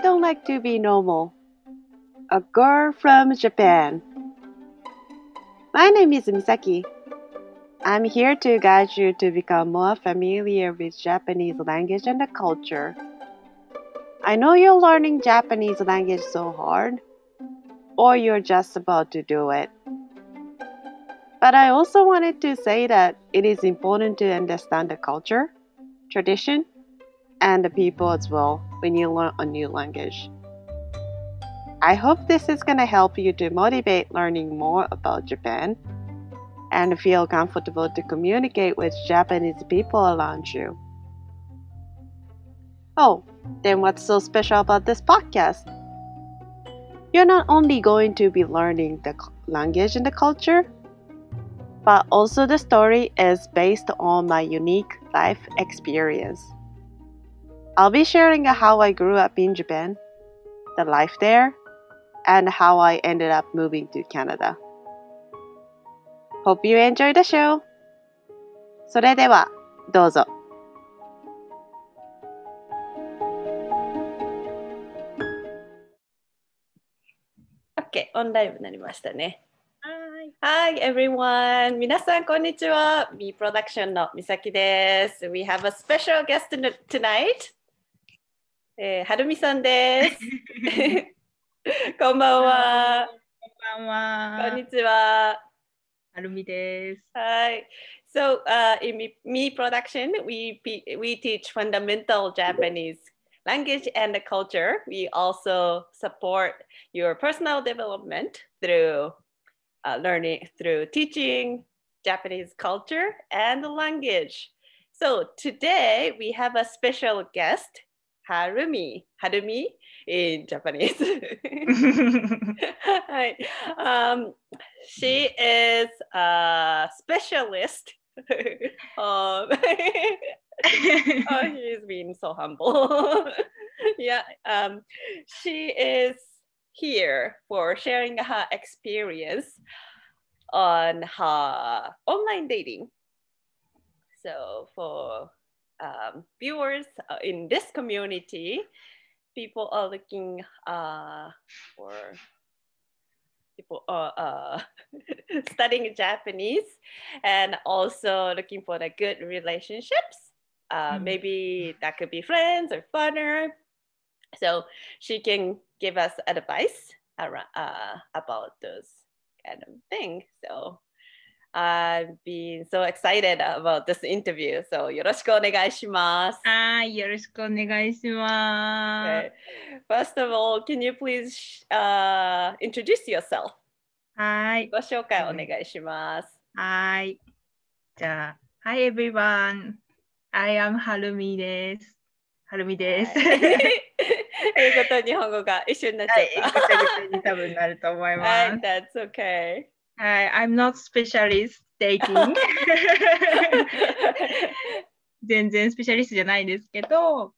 I don't like to be normal. A girl from Japan. My name is Misaki. I'm here to guide you to become more familiar with Japanese language and the culture. I know you're learning Japanese language so hard, or you're just about to do it. But I also wanted to say that it is important to understand the culture, tradition, and the people as well when you learn a new language. I hope this is going to help you to motivate learning more about Japan and feel comfortable to communicate with Japanese people around you. Oh, then what's so special about this podcast? You're not only going to be learning the language and the culture, but also the story is based on my unique life experience. I'll be sharing how I grew up in Japan, the life there, and how I ended up moving to Canada. Hope you enjoy the show! それでは、どうぞ。OK、オンライブになりましたね。Hi everyone! 皆さん、こんにちは。B プロダクションのみさきです。We have a special guest tonight. えー、はるみさんです。こんばんは。こんばんは。こんにちは。はるみです。はい。So, uh, in Me, Me Production, we, we teach fundamental Japanese language and culture. We also support your personal development through uh, learning, through teaching Japanese culture and language. So today we have a special guest, Harumi. Harumi in Japanese. Hi. Um, she is a specialist. um, oh, he's being so humble. yeah, um, she is here for sharing her experience on her online dating. So for um, viewers in this community, people are looking uh, for people are uh, studying Japanese and also looking for the good relationships. Uh, mm. Maybe that could be friends or partner. So she can give us advice around, uh, about those kind of things. So I've been so excited about this interview. So よろしくお願いします。はい、よろしくお願いします。 Okay. First of all, can you please uh, introduce yourself? はい。ご紹介お願いします。はい。じゃあ、Hi everyone. I am はるみです。はるみです。英語と日本語が一緒になっちゃはい、っぐちゃぐちゃに多分なると思いた。まはい、す。 that's okay. はい、I'm not specialist dating. 全然スペシャリストじゃないんですけど、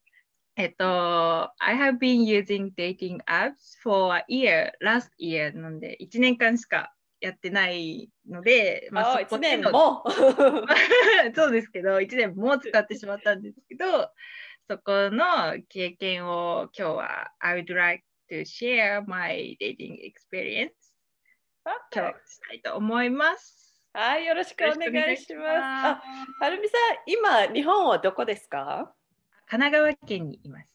えっと、I have been using dating apps for a year, last year なんで、1年間しかやってないので、あ、そ年でのも。そうですけど、1年も使ってしまったんですけど、そこの経験を今日は I would like to share my dating experience 今日したいと思います。はい、よろしくお願いします。はるみさん、今、日本はどこですか？神奈川県にいます。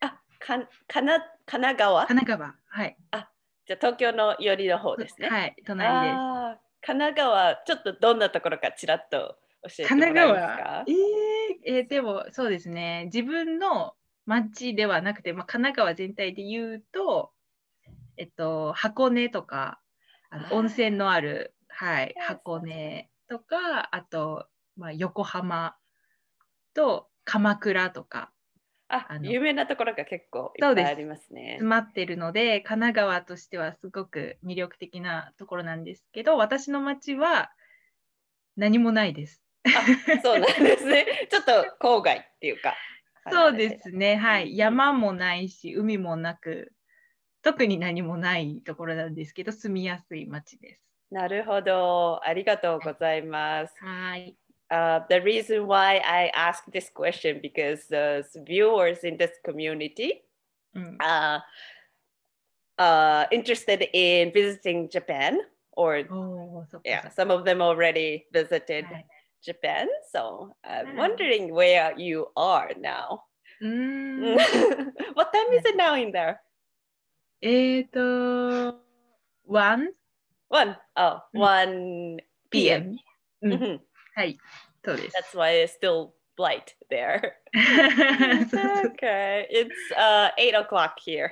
あ、かかな神奈川？神奈川。はい。じゃあ東京の寄りの方ですね。はい、隣です。神奈川、ちょっとどんなところかちらっと教えて神もら奈えますか？川？えーえーでもそうですね自分の町ではなくて、まあ、神奈川全体で言うと、えっと、箱根とかあの温泉のある、はい、箱根とかあと、まあ、横浜と鎌倉とかああの有名なところが結構いっぱいありますね詰。まってるので神奈川としてはすごく魅力的なところなんですけど私の町は何もないです。あそうなんですね。ちょっと郊外っていうか。そうですね、はい。山もないし、海もなく、特に何もないところなんですけど、住みやすい町です。なるほど。ありがとうございます。はい。 Uh, the reason why I ask this question because the viewers in this community うん、 uh, uh, interested in visiting Japan, or おお、そっか yeah, そっか。 some of them already visited はい Japan. So I'm Ah. wondering where you are now. うーん what time is it now in there? えっと、1 One. Oh, Mm. 1 p.m. p.m. うん、 Mhm. はい、そうです。 That's why it's still light there. そうそう okay. It's uh, 8 o'clock here.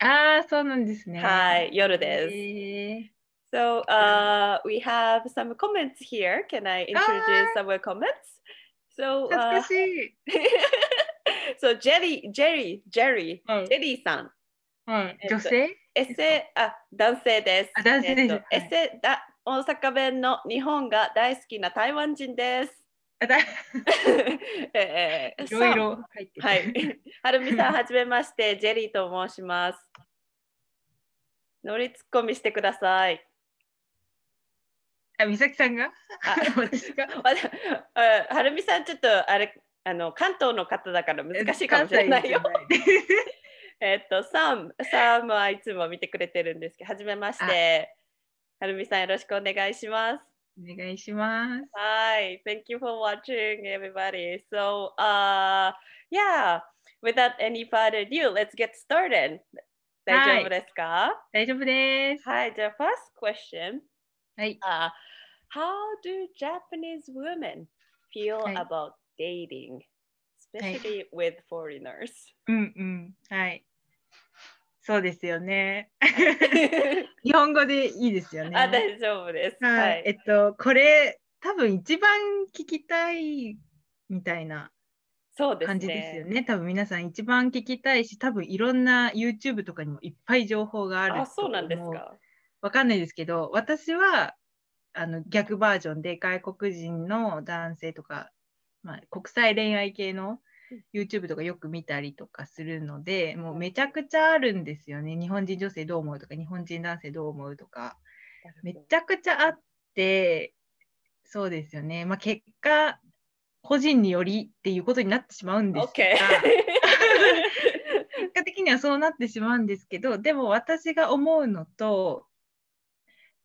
ああ、そうなんですね。はい、夜です。へー So uh, we have some comments here. Can I introduce some comments? So, 懐 uh, かしい。 so Jerry, Jerry, Jerry, はいジェ リーさん。女性？エセ、あ、男性です。あ男性ですえっとエセだ、大阪弁の日本が大好きな台湾人です。えーいろいろ入っててはい。はるみさん、はじめまして、ジェリーと申します。乗りツッコミしてください。あ、美咲さんが？あ 私が？はるみさん、ちょっとあれ、あの関東の方だから難しいかもしれないよ。関西じゃないえっと、サム、サムはいつも見てくれてるんですけど、はじめまして。はるみさん、よろしくお願いします。お願いします。 Hi, thank you for watching, everybody. So, uh, yeah, without any further ado, let's get started. 大丈夫ですか大丈夫です。はい、じゃあ、first question. はい。 Uh, how do Japanese women feel はい about dating, especially with foreigners? うんうん。はい。 そうですよね。日本語でいいですよね。あ、大丈夫です。は。はいい。えっと、これ、多分一番聞きたいみたいな感じですよね。ね。多分皆さん一番聞きたいし、多分いろんな YouTube とかにもいっぱい情報があるとあ、そうなんですか。わかんないですけど、私はあの逆バージョンで外国人の男性とか、まあ、国際恋愛系の YouTube とかよく見たりとかするので、もうめちゃくちゃあるんですよね。日本人女性どう思うとか、日本人男性どう思うとか、めちゃくちゃあって、そうですよね。まあ、結果、個人によりっていうことになってしまうんですが、結果的にはそうなってしまうんですけどでも私が思うのと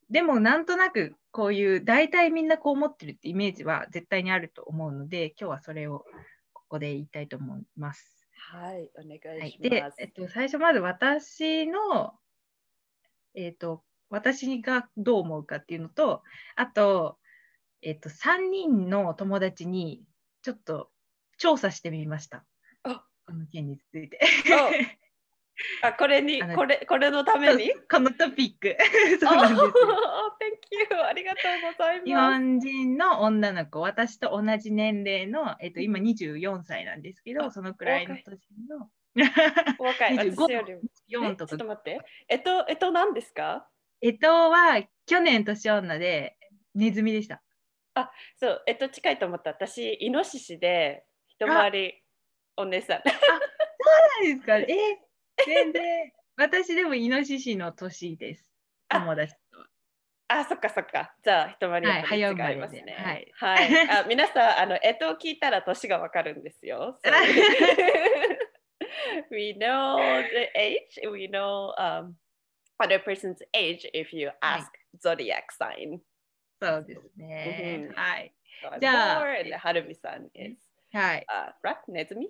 でもなんとなくこういう大体みんなこう思ってるってイメージは絶対にあると思うので今日はそれをここで言いたいと思います。はい、お願はいい、しでます。、えっと、最初まず私の、えっと、私がどう思うかっていうのとあと、えっと、3人の友達にちょっと調査してみました。あこの件について。あ、これにこれ、これのために？このトピック。そあうなんですよ。Thank you. ありがとうございます。日本人の女の子、私と同じ年齢の、えっと、今24歳なんですけど、あそのくらいの年のお若い。25私よりも。4えちょとかっと。待って。えっと、えっと、何ですか？えっとは去年年女でネズミでした。そう、えっと、近いと思った。私、イノシシで、一回りお姉さん。何ですかえ全然。私でもイノシシの年です。あ友達とは。あ、そっかそっか。じゃあ、一回りはい違いますね。はいはい。あ皆さん、あの、えっと、聞いたら年がわかるんですよ。So- we know the age, we know um, other person's age if you はい ask zodiac sign. そうですね。うんはい。じゃあはるみさん is はい。uh, rat ネズミ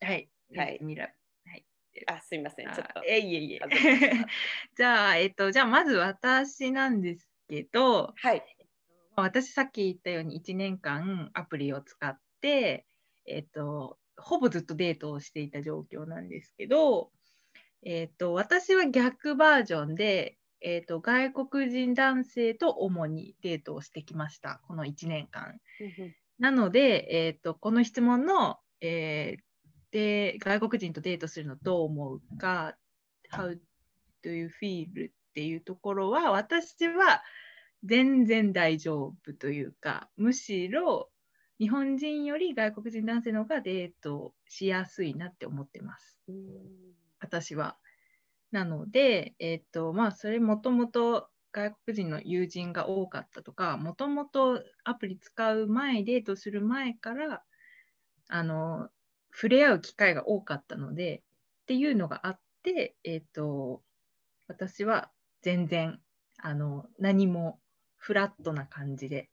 はい。はいネズミラあ、すいません。ちょっとあ。えいえいえ。じゃあ、えっと、じゃあまず私なんですけど、はい。まあ私さっき言ったように1年間アプリを使って、えっと、ほぼずっとデートをしていた状況なんですけど、えっと、私は逆バージョンで、えっと、外国人男性と主にデートをしてきました、この1年間。なので、えっと、この質問の、えーで外国人とデートするのどう思うか、How do you feel っていうところは、私は全然大丈夫というか、むしろ日本人より外国人男性の方がデートしやすいなって思ってます。私は。なので、えっ、と、まあ、それもともと外国人の友人が多かったとか、もともとアプリ使う前、デートする前から、あの、触れ合う機会が多かったので、っていうのがあって、えっ、と、私は全然、あの、何もフラットな感じで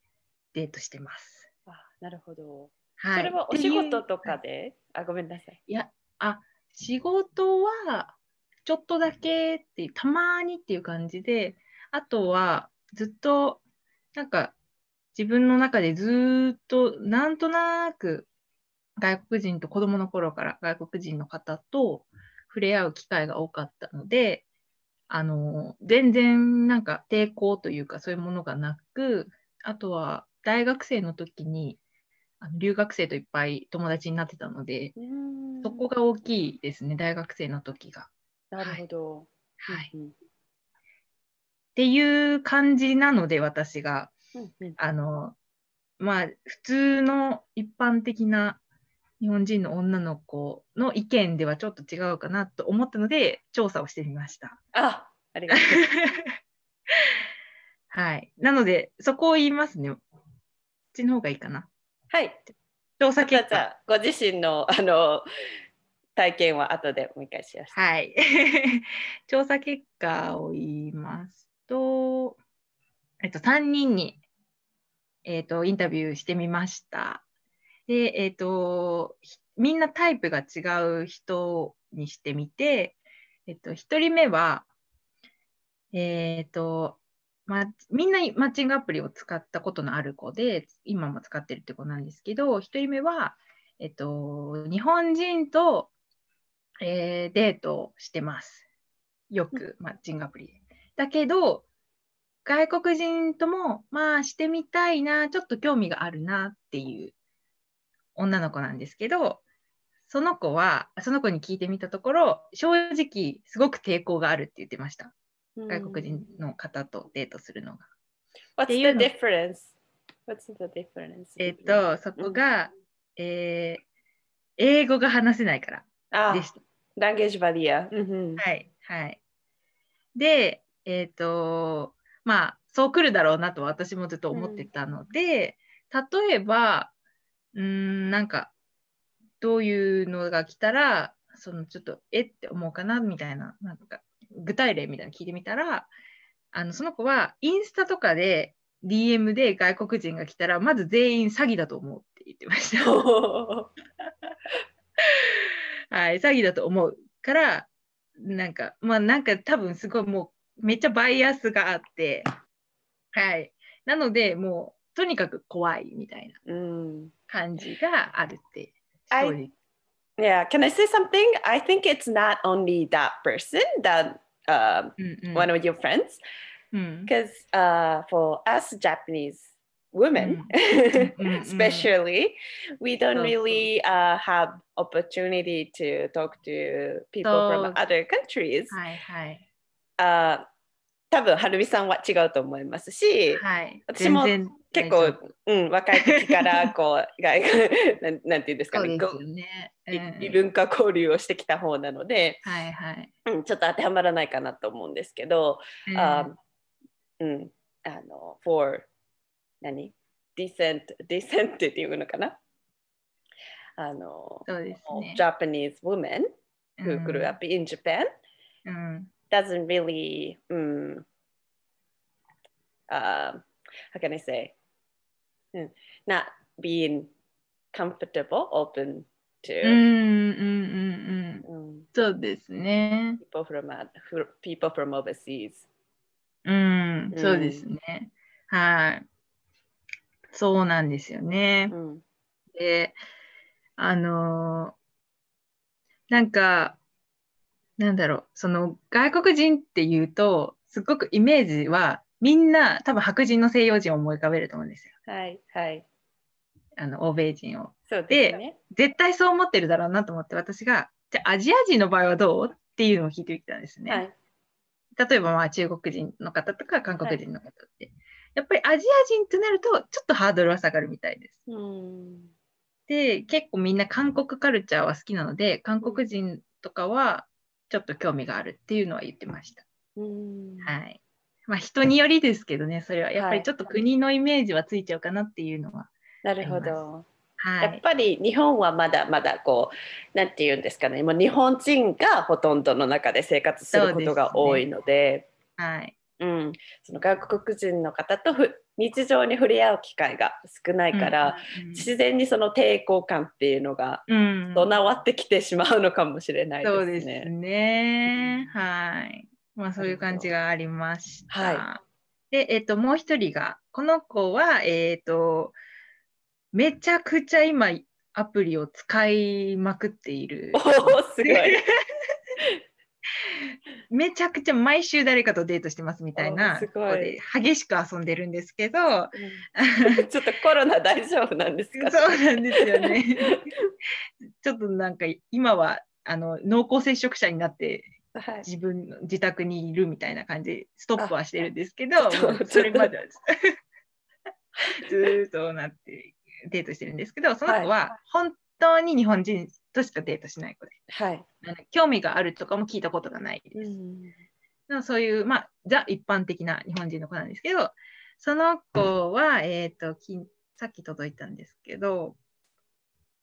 デートしてます。あなるほど。はい。それはお仕事とかで、あ、ごめんなさい。いや、あ、仕事はちょっとだけってたまにっていう感じで、あとはずっと、なんか自分の中でずーっとなんとなく外国人と子供の頃から外国人の方と触れ合う機会が多かったので、あの、全然なんか抵抗というかそういうものがなく、あとは大学生の時に留学生といっぱい友達になってたので、そこが大きいですね、大学生の時が。なるほど。はい、っうんていう感じなので、私が、うんうん。あの、まあ、普通の一般的な日本人の女の子の意見ではちょっと違うかなと思ったので、調査をしてみました。あ、ありがとう。はい。なので、そこを言いますね。こっちの方がいいかな。はい。調査結果。ご自身のあの体験は後でもう一回シェアして。はい。調査結果を言いますと、えっと、3人に、えっと、インタビューしてみました。で、えっと、みんなタイプが違う人にしてみて、えっと、1人目は、えっと、ま、みんなマッチングアプリを使ったことのある子で、今も使ってるって子なんですけど、1人目は、えっと、日本人と、えーデートしてます。よく、マッチングアプリで。だけど、外国人とも、まあ、してみたいな、ちょっと興味があるなっていう女の子なんですけど、その子は、その子に聞いてみたところ、正直、すごく抵抗があるって言ってました。外国人の方とデートするのが。What's て the difference? What's the difference? えっと、そこが、えー英語が話せないからあでした。ランゲージバリア。うんうんはい、はい。で、えっ、と、まあ、そう来るだろうなと私もずっと思ってたので、例えば、うーん、なんか、どういうのが来たら、そのちょっと、えって思うかなみたいな、なんか、具体例みたいなの聞いてみたら、あの、その子は、インスタとかで、DM で外国人が来たら、まず全員詐欺だと思うって言ってました。はい、詐欺だと思うから、なんか、まあなんか多分すごいもうめっちゃバイアスがあって、はい。なので、もうとにかく怖いみたいなうん感じがあるって。 I- そうです Yeah, can I say something? I think it's not only that person, that uh, うんうん one of your friends, うん、 because uh, for us Japanese women, うんうん especially, we don't そうそう really uh, have opportunity to talk to people そう from other countries. はいはい。あ 多分はるみさんは違うと思いますし、はい。私も結構、うん、若い時からこう 外なんなんていうんですかねね。ううん異文化交流をしてきた方なので、はいはい。うん、ちょっと当てはまらないかなと思うんですけど、うんあうん、あの for 何？decent decent っていうのかな？あの、そうですね。Japanese women う who ん grew up in Japan うん。doesn't really um, uh, how can I say Mm, not being comfortable open うん to うんうんうん。 um, そうですね。 people from uh, who- people from overseas うん、うんそうですね。はい。そうなんですよね。うんで、あのーなんか、 なんだろう、その外国人っていうと、すごくイメージは、みんな多分白人の西洋人を思い浮かべると思うんですよ。はいはいあの欧米人を。そうですね絶対そう思ってるだろうなと思って、私が、じゃあアジア人の場合はどうっていうのを聞いてみたんですね。はい例えばまあ中国人の方とか韓国人の方って、やっぱりアジア人となるとちょっとハードルは下がるみたいです。うんで結構みんな韓国カルチャーは好きなので韓国人とかはちょっと興味があるっていうのは言ってました。うんはい。まあ人によりですけどねそれはやっぱはいりちょっと国のイメージはついちゃうかなっていうのは。なるほどはい。やっぱり日本はまだまだこうなんて言うんですかねもう日本人がほとんどの中で生活することが多いのではい。うん、その外国人の方とふ日常に触れ合う機会が少ないから、うん、自然にその抵抗感っていうのがうん、備わってきてしまうのかもしれないですね。そうですね。はい。まあそういう感じがありました。はで、えっ、と、もう一人が、この子は、えっ、と、めちゃくちゃ今、アプリを使いまくっているお。おすごい。めちゃくちゃ毎週誰かとデートしてますみたいおなすごい。激しく遊んでるんですけど、う んちょっとコロナ大丈夫なんですか？そうなんですよね。ちょっとなんか今はあの濃厚接触者になってはい、自分の自宅にいるみたいな感じでストップはしてるんですけど、それまでは ずーっとなってデートしてるんですけど、その子は本当に日本人としかデートしない子で、はい。あの興味があるとかも聞いたことがないです。のそういう、まあ、ザ一般的な日本人の子なんですけど、その子は、えっ、とき、さっき届いたんですけど、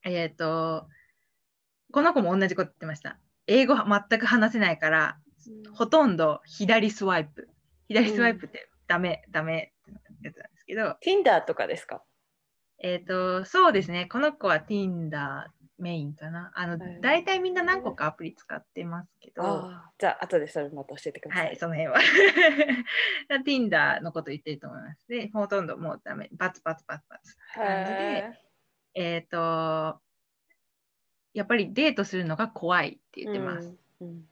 えっ、と、この子も同じこと言ってました。英語全く話せないから、ほとんど左スワイプ。左スワイプってダメ、ダメってやつなんですけど、Tinder とかですか？えっ、と、そうですね、この子は Tinder メインかな。あの、はい大体みんな何個かアプリ使ってますけど、じゃあ後でそれまた教えてください。はい、その辺は。Tinder のこと言ってると思います。で、ほとんどもうダメ。バツバツバツバツ。感じでへえっ、と、やっぱりデートするのが怖いってー言ってます。うんうん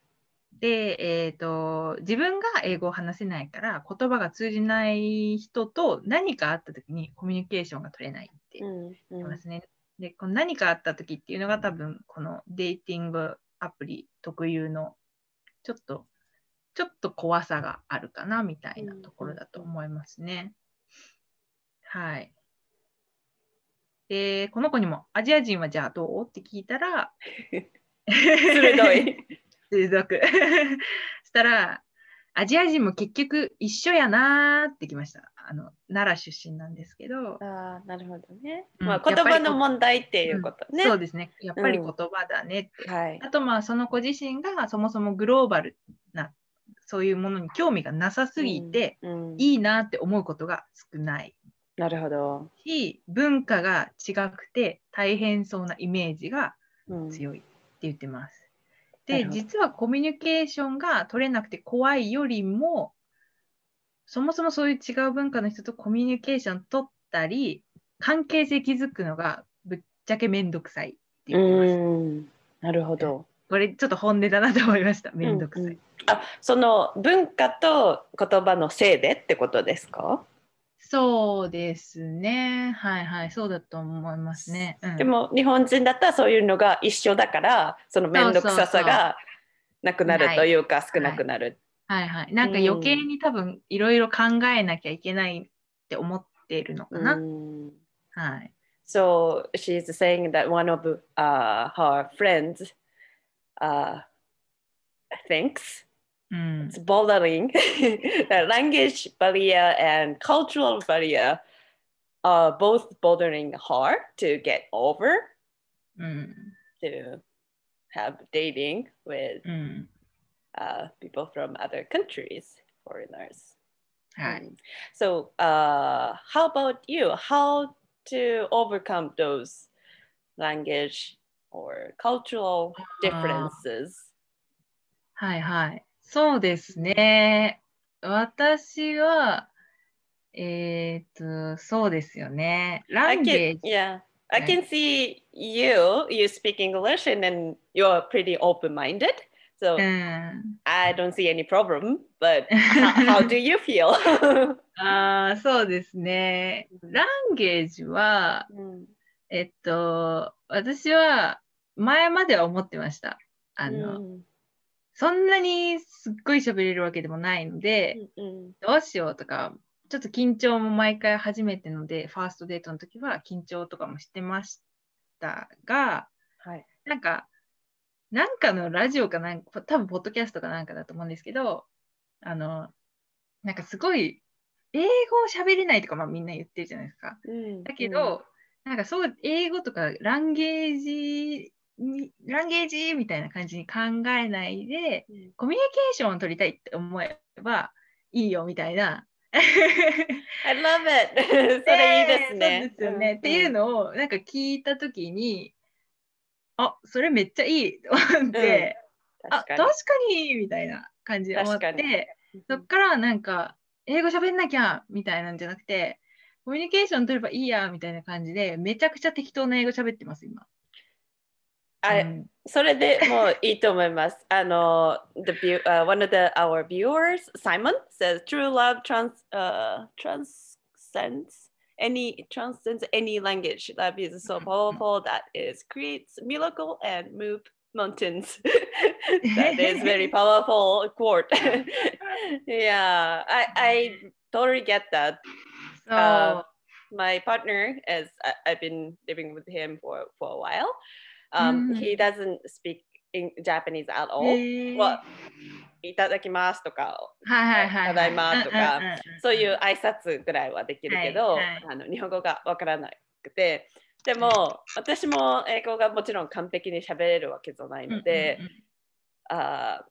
で、えっ、と、自分が英語を話せないから、言葉が通じない人と何かあった時にコミュニケーションが取れないって言うんうんってますね。で、この何かあった時っていうのが多分、このデーティングアプリ特有の、ちょっと、ちょっと怖さがあるかなみたいなところだと思いますね。はい。で、この子にも、アジア人はじゃあどう？って聞いたら、鋭い。鋭く。したら、アジア人も結局一緒やなーってきました。あの、奈良出身なんですけど、ああ、なるほどね。うんまあ、言葉の問題っていうことね。そうですね。やっぱり言葉だねって。はい。あとまあその子自身がそもそもグローバルなそういうものに興味がなさすぎて、うん、いいなって思うことが少ないなるほど。し文化が違くて大変そうなイメージがうん強いって言ってます。で実はコミュニケーションが取れなくて怖いよりもそもそもそういう違う文化の人とコミュニケーション取ったり関係性築くのがぶっちゃけめんどくさいってう言ってます。ん。なるほど。これちょっと本音だなと思いました。めんどくさい。うんうんあ、その文化と言葉のせいでってことですか？そうですね。はいはい、そうだと思いますね。うんでも日本人だったらそういうのが一緒だから、その面倒くささがなくなるというか少なくなる。はいはい。なんか余計に多分いろいろ考えなきゃいけないって思っているのかな。うんはい。So she's saying that one of uh, her friends uh, thinks Mm. It's bordering the language barrier and cultural barrier are both bordering hard to get over mm. to have dating with mm. uh, people from other countries, foreigners. Mm. So, uh, how about you? How to overcome those language or cultural uh, differences? Uh, hi, hi. そうですね。私は、えーっと、そうですよね。ラ I ンゲー can, ジ。yeah, I can see you. You speak English and then you're pretty open-minded. So うん。I don't see any problem. But how, do you feel? ああ、そうですね。ランゲージは、Mm, えっと、私は前までは思ってました。あの、mm, そんなにすっごい喋れるわけでもないので、mm, どうしようとか、ちょっと緊張も毎回初めてので、ファーストデートの時は緊張とかもしてましたが、はい。なんか、なんかのラジオかなんか、多分ポッドキャストかなんかだと思うんですけど、あの、なんかすごい、英語を喋れないとか、まあみんな言ってるじゃないですか。mm, だけど、なんかそう、英語とかランゲージに、ランゲージみたいな感じに考えないで、うんコミュニケーションを取りたいって思えばいいよみたいな。I love it! それいいですね。そうですよね。っていうのをなんか聞いたときに、あそれめっちゃいいと思って、うん、あ確確かかに。にみたいな感じで思って、そっからなんか英語喋んなきゃみたいなんじゃなくて、コミュニケーション取ればいいやみたいな感じで、めちゃくちゃ適当な英語喋ってます、今。あうんそれでもういいと思います。あの、the view, uh, one of the our viewers, Simon, says true love trans, uh, transcends any transcends any language. Love is so powerful that it creates miracle and move mountains. that is very powerful quote. yeah, I I totally get that. そう。あ my partner is I, I've been living with him for for a while. Um, Mm. he doesn't speak in Japanese at all. いただきますとか。はいはいはいはい。ただいまとか。そういう挨拶ぐらいはできるけど、はいはい。あの日本語がわからなくて。でも私も英語がもちろん完璧に喋れるわけじゃないので、あ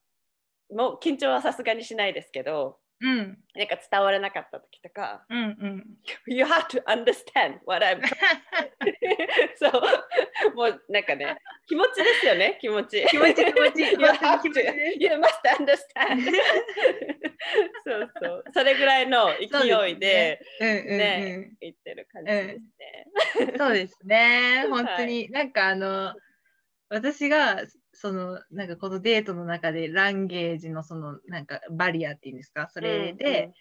ーもう緊張はさすがにしないですけどうん。うんなんか伝わらなかった時とかうんうん。You have to understand what I'm そう。もうなんかね気持ちですよね気持ち。気持ち気持ち You have to You must understand. そうそう。それぐらいの勢いでうんうんうん。ね言ってる感じですね、そうですね、本当に、なんかあの、私が、その、なんかこのデートの中で、ランゲージのその、なんかバリアっていうんですか、それで、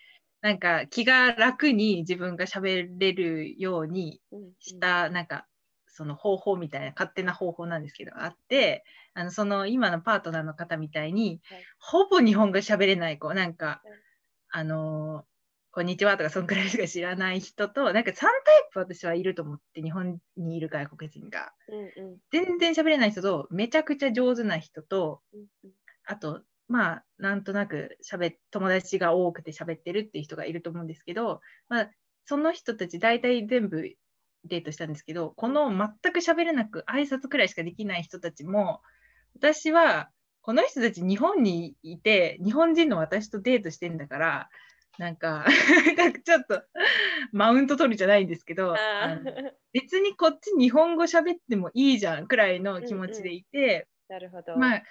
なんか気が楽に自分が喋れるようにうんうん。した、なんか、その方法みたいな、勝手な方法なんですけど、あって、あの、その今のパートナーの方みたいにはい、ほぼ日本語喋れない子、なんかはい、あのこんにちはとかそんくらいしか知らない人となんか3タイプ私はいると思って日本にいる外国人が。うんうん。全然喋れない人とめちゃくちゃ上手な人とうんうん。あとまあなんとなく喋っ友達が多くて喋ってるっていう人がいると思うんですけど、まあ、その人たち大体全部デートしたんですけどこの全く喋れなく挨拶くらいしかできない人たちも私はこの人たち日本にいて日本人の私とデートしてんだからなんか ちょっとマウント取るじゃないんですけど別にこっち日本語喋ってもいいじゃんくらいの気持ちでいて、なるほど、まあ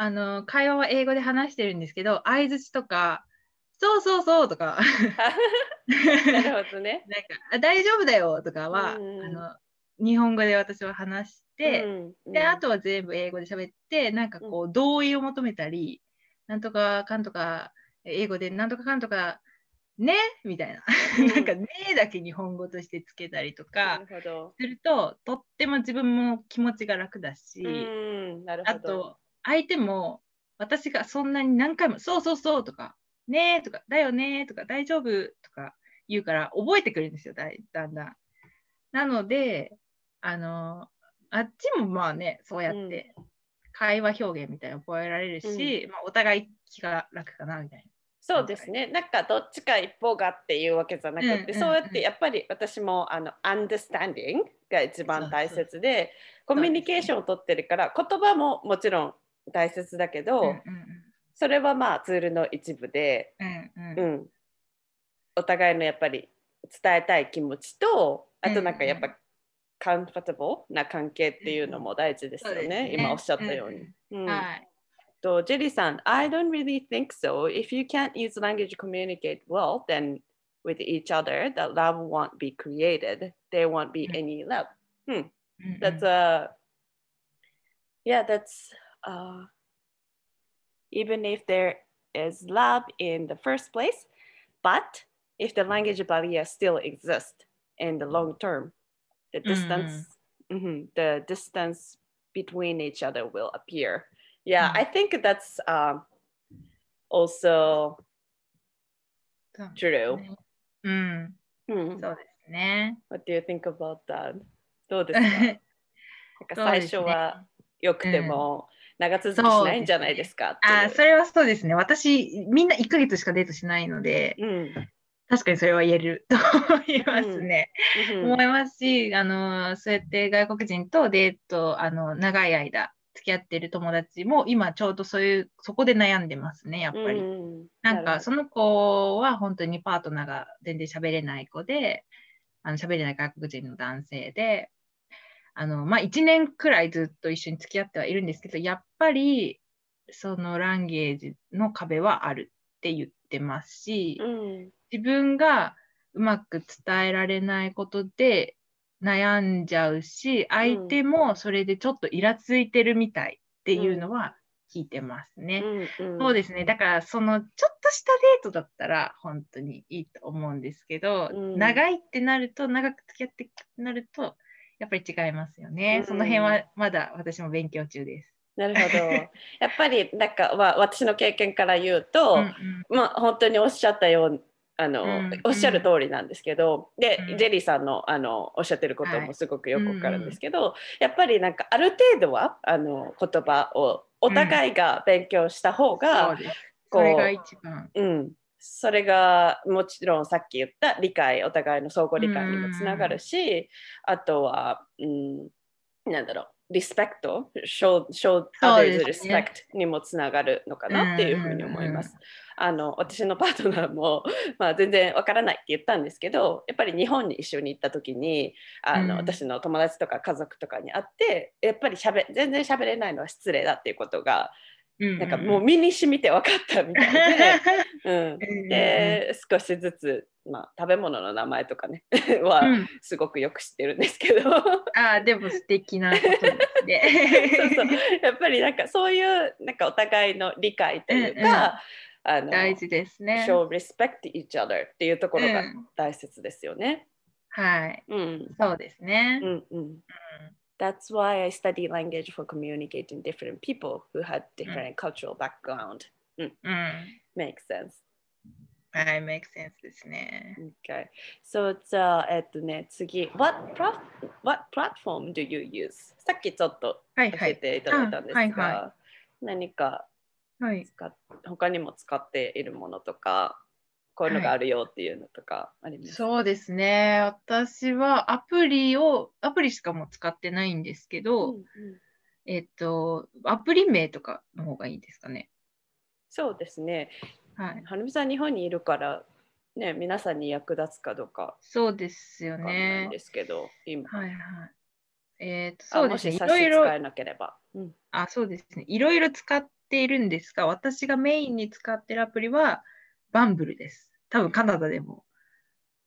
あの会話は英語で話してるんですけど相づちとか「そうそうそう」とか。なるほどね。なんかあ「大丈夫だよ」とかは、うんあの日本語で私は話して、うんうん。であとは全部英語で喋ってなんかこう同意を求めたり、なんとかかんとか英語でなんとかかんとかねみたいな、うん。なんかねだけ日本語としてつけたりとなかするととっても自分も気持ちが楽だし、あほど。と相手も私がそんなに何回も「そうそうそう」とか「ねえ」とか「だよね」とか「大丈夫」とか言うから覚えてくるんですよだいだんだん。なのであのあっちもまあねそうやって会話表現みたいなの覚えられるし、まあ、お互い気が楽かなみたいな。そうですね。なんかどっちか一方がっていうわけじゃなくて、うんうんうんそうやってやっぱり私もあの understanding が一番大切で、コミュニケーションを取ってるから、言葉ももちろん大切だけど、うんうんそれはまあツールの一部で、うんうんううんん、お互いのやっぱり伝えたい気持ちと、あとなんかやっぱ、カンファタブルな関係っていうのも大事ですよね。そうですね今おっしゃったように。うんはい。と、ジェリーさん、I don't really think so. If you can't use language to communicate well, then with each other, that love won't be created. There won't be any love. Hmm. うんうん That's a, yeah, that's, uh, even if there is love in the first place, but if the language barrier still exists in the long term, the distance, mhm, the distance between each other will appear. Yeah, Mm. I think that's um, also そう true. ねうん、Hmm. そうですね。What do you think about that? どうですか？なんか最初は良くても長続きしないんじゃないですか？っていうあ、それはそうですね。私、みんな1ヶ月しかデートしないので、うん確かにそれは言えると思いますね。うん思いますし、あの、そうやって外国人とデート、あの、長い間付き合ってる友達も今ちょうどそういう、そこで悩んでますね、やっぱり。うんなんかその子は本当にパートナーが全然喋れない子で、あの喋れない外国人の男性で、あのまあ、1年くらいずっと一緒に付き合ってはいるんですけど、やっぱりそのランゲージの壁はあるって言ってますし、うん。自分がうまく伝えられないことで悩んじゃうし、相手もそれでちょっとイラついてるみたいっていうのは聞いてますね。うんそうですね。だから、そのちょっとしたデートだったら本当にいいと思うんですけど、うん長いってなると、長く付き合ってなると、やっぱり違いますよね。うんその辺はまだ私も勉強中です。なるほど。やっぱりなんか、まあ、私の経験から言うと、うんうんまあ本当におっしゃったよあの、うんおっしゃる通りなんですけど、で、うん。ジェリーさんのあのおっしゃってることはい。もすごくよくわかるんですけど、やっぱりなんかある程度はあの言葉をお互いが勉強した方が、そうです。こそうれが一番。うん、それがもちろんさっき言った理解お互いの相互理解にもつながるし、あとは、うん、なんだろうリスペクト show, show others respect にもつながるのかなっていうふうに思います。あの私のパートナーも、まあ、全然わからないって言ったんですけどやっぱり日本に一緒に行った時にあの、うん。私の友達とか家族とかに会ってやっぱりしゃべ全然喋れないのは失礼だっていうことがうんなんかもう身に染みて分かったみたいで。うん、うんで少しずつ、まあ、食べ物の名前とかね はうん。すごくよく知ってるんですけど。そうああ、でも素敵なことですね。そうやっぱりなんかそういうなんかお互いの理解というか、あの大事ですね。show respect each other っていうところがうん大切ですよね。はい。うんそうですね。うんうん。That's why I study language for communicating different people who had different cultural background. うん。Makes sense. はい、make sense ですね。Okay. So じゃあ、えっとね、次、What, plat- what platform do you use? さっきちょっと教え。ていただいたんですが、あはいは何かはい、他にも使っているものとか、こういうのがあるよっていうのとかあります？か、そうですね。私はアプリを、アプリしかもう使ってないんですけど、うんうんえっと、アプリ名とかの方がいいですかね。そうですね。はい。はるみさん、日本にいるから、ね、皆さんに役立つかどうかそうですよねんで。すけど、今。はいはい。えっと、あそうですね。いろいろ支えなければ。うんあ、そうですね。いろいろ使っているんですが、私がメインに使ってるアプリは、バンブルです。多分カナダでも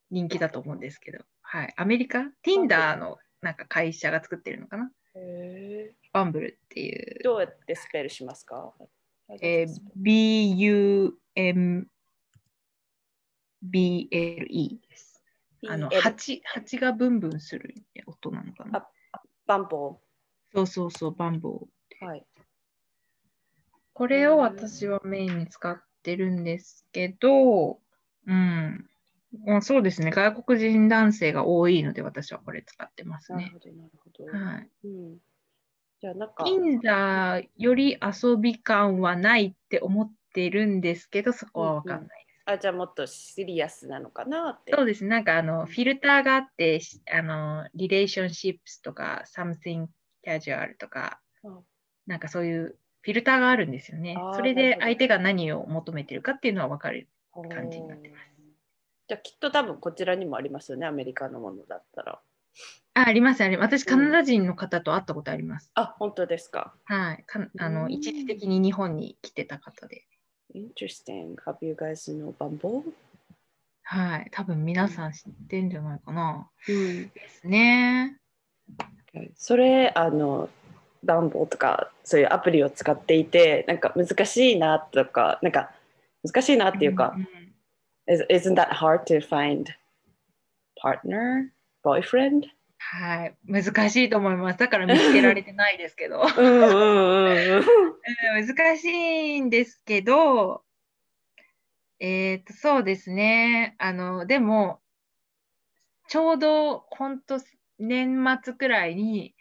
人気だと思うんですけど、はい。アメリカ ?Tinder のなんか会社が作ってるのかな？バンブルっていう。どうやってスペルしますか？えー B-U-M-B-L-E です。あの、蜂、蜂がブンブンする音なのかな？バンボそうそうそう、バンボー。ー。はい。これを私はメインに使ってるんですけど、うん。まあそうですね。外国人男性が多いので、私はこれ使ってますね。なるほど、なるほど。はい。うん、じゃあ、なんか、Tinder より遊び感はないって思ってるんですけど、そこはわかんない。あじゃあもっとシリアスなのかなって。そうですね。なんかあの、フィルターがあって、しあの、リレーションシップスとか、something casual とか、うんなんかそういうフィルターがあるんですよねそれで相手が何を求めてるかっていうのは分かる。感じになってますじゃあきっと多分こちらにもありますよね、アメリカのものだったら。あ、あります、あります。私、うんカナダ人の方と会ったことあります。あ、本当ですか。はい。かあの、うん一時的に日本に来てた方で。Interesting. Have you guys know Bumble? はい。多分皆さん知ってんじゃないかな。うん。ですね。それ、あの、バンボーとかそういうアプリを使っていて、なんか難しいなとか、なんか難しいなっていうか、isn't that hard to find partner, boyfriend? はい。難しいと思います。だから見つけられてないですけど。難しいんですけど、えっと、そうですね。あの、でも、ちょうど本当年末くらいに、あ、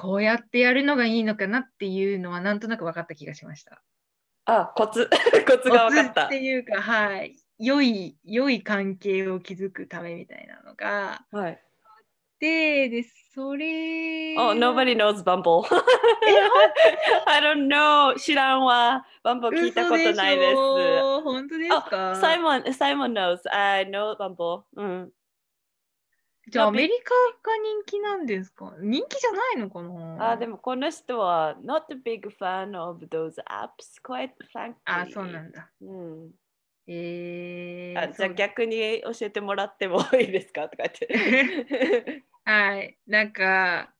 こうやってやるのがいいのかなっていうのはなんとなく分かった気がしました。あ、コツ、コツが分かったって。いうか、はい。良い良い関係を築くためみたいなのがはい。ででそれ Oh, nobody knows Bumble. I don't know. 知らんわ。Bumble 聞いたことないです。嘘本当ですか？あ、Simon, Simon knows. I know Bumble. うん。じゃあアメリカが人気なんですか？人気じゃないのかな？あ、でもこの人は not a big fan of those apps, quite frankly. あそうなんだ。うん。えー、あじゃあ逆に教えてもらってもいいですか？とか言って。はい。なんか、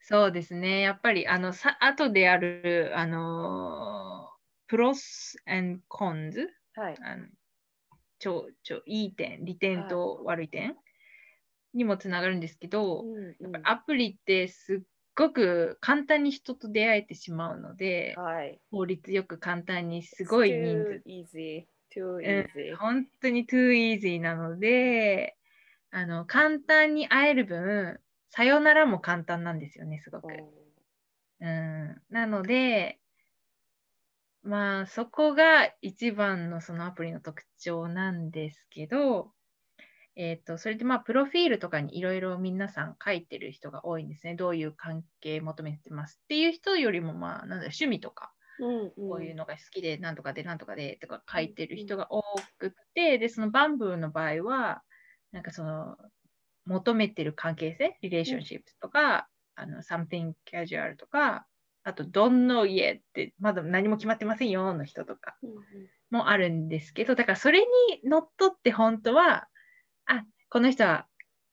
そうですね。やっぱり、あの、さ後である、あの、プロス and コンズ、はい。あのちょちょいい点、利点と悪い点？にもつながるんですけど、うんうんアプリってすっごく簡単に人と出会えてしまうので、はい。効率よく簡単にすごい人 Too 数 easy. Too うん easy. 本当に too easy なので、あの簡単に会える分、さよならも簡単なんですよね、すごく。うん、なので、まあそこが一番のそのアプリの特徴なんですけど、えっ、と、それでまあプロフィールとかにいろいろ皆さん書いてる人が多いんですね。どういう関係求めてますっていう人よりも、まあ、なんだ趣味とか、うんうん。こういうのが好きで、なんとかで、なんとかでとか書いてる人が多くて、で、そのバンブーの場合は、なんかその、求めてる関係性、リレーションシップとか、あの、something casual とか、あと、どんの家って、まだ何も決まってませんよの人とかうんうん。もあるんですけど、だからそれにのっとって本当は、あ、この人は、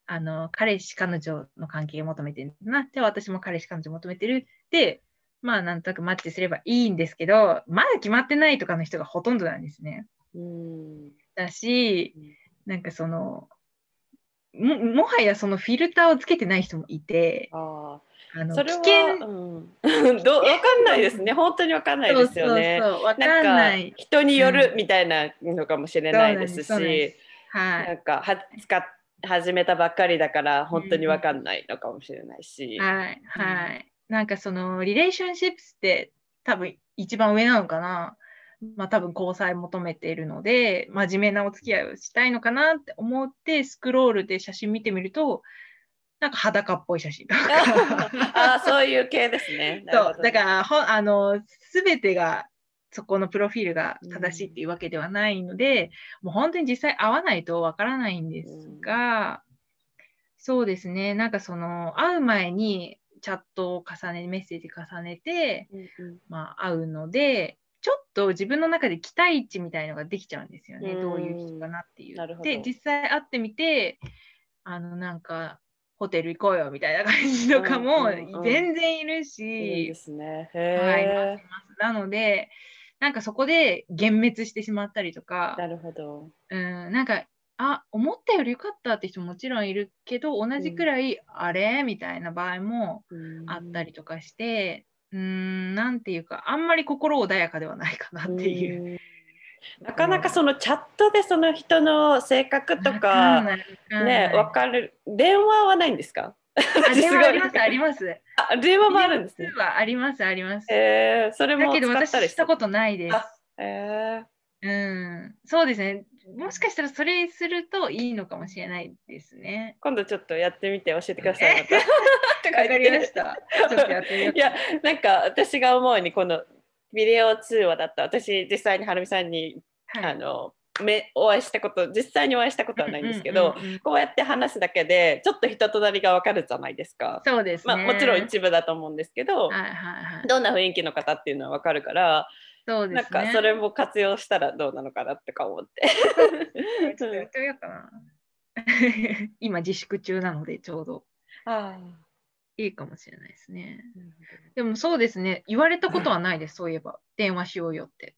あの、彼氏、彼女の関係を求めてるんだな。で、私も彼氏、彼女を求めてる。で、まあ、なんとなくマッチすればいいんですけど、まだ決まってないとかの人がほとんどなんですね。うんだし、なんかその、ももはやそのフィルターをつけてない人もいて、ああのあそれは、危険うん、どわかんないですね。本当にわかんないですよね。そうそうそう、わかなんない。人によるうんみたいなのかもしれないですし、そうなんはなんかは使っ始めたばっかりだから本当にわかんないのかもしれないしい。。はい。はい。なんかその、リレーションシップスって多分一番上なのかな。まあ多分交際求めているので、真面目なお付き合いをしたいのかなって思って、スクロールで写真見てみると、なんか裸っぽい写真。ああ、そういう系ですね。そう、だから、ほあの、すべてが、そこのプロフィールが正しいっていうわけではないので、もう本当に実際会わないとわからないんですが、そうですね、なんかその、会う前にチャットを重ね、メッセージ重ねて、うんうん。まあ、会うので、ちょっと自分の中で期待値みたいのができちゃうんですよね、うん。どういう人かなっていう。で、実際会ってみて、あの、なんか、ホテル行こうよみたいな感じとかもうんうんうん全然いるいいし、ですね。はい。なので、なんかそこで幻滅してしまったりとか、なるほど。うん、なんか、あ、思ったより良かったって人ももちろんいるけど、同じくらい、あれ？みたいな場合もあったりとかして、うーん、なんていうか、あんまり心穏やかではないかなっていう。うん。なかなかそのチャットでその人の性格とわかねわかる。電話はないんですか？あ 電話あります、あります。あ電話もあるんですね電。話あります、あります。えー、それもだけど私したことないです。あえうん、そうですね。もしかしたらそれするといいのかもしれないですね。今度ちょっとやってみて教えてください。またと わかりまてした。ちょっとやってみよういやなんか私が思うにこのビデオ通話だった私実際にはるみさんに、はいあのめお会いしたこと実際にお会いしたことはないんですけど、うんうんうんこうやって話すだけでちょっと人となりがわかるじゃないですか。そうですね。まあ、もちろん一部だと思うんですけど、はいはいはい。どんな雰囲気の方っていうのはわかるから、そうですね。なんかそれも活用したらどうなのかなとか思って。ちょっとやってみようかな。今自粛中なのでちょうどあいいかもしれないですね。あでもそうですね。言われたことはないです。そういえば電話しようよって。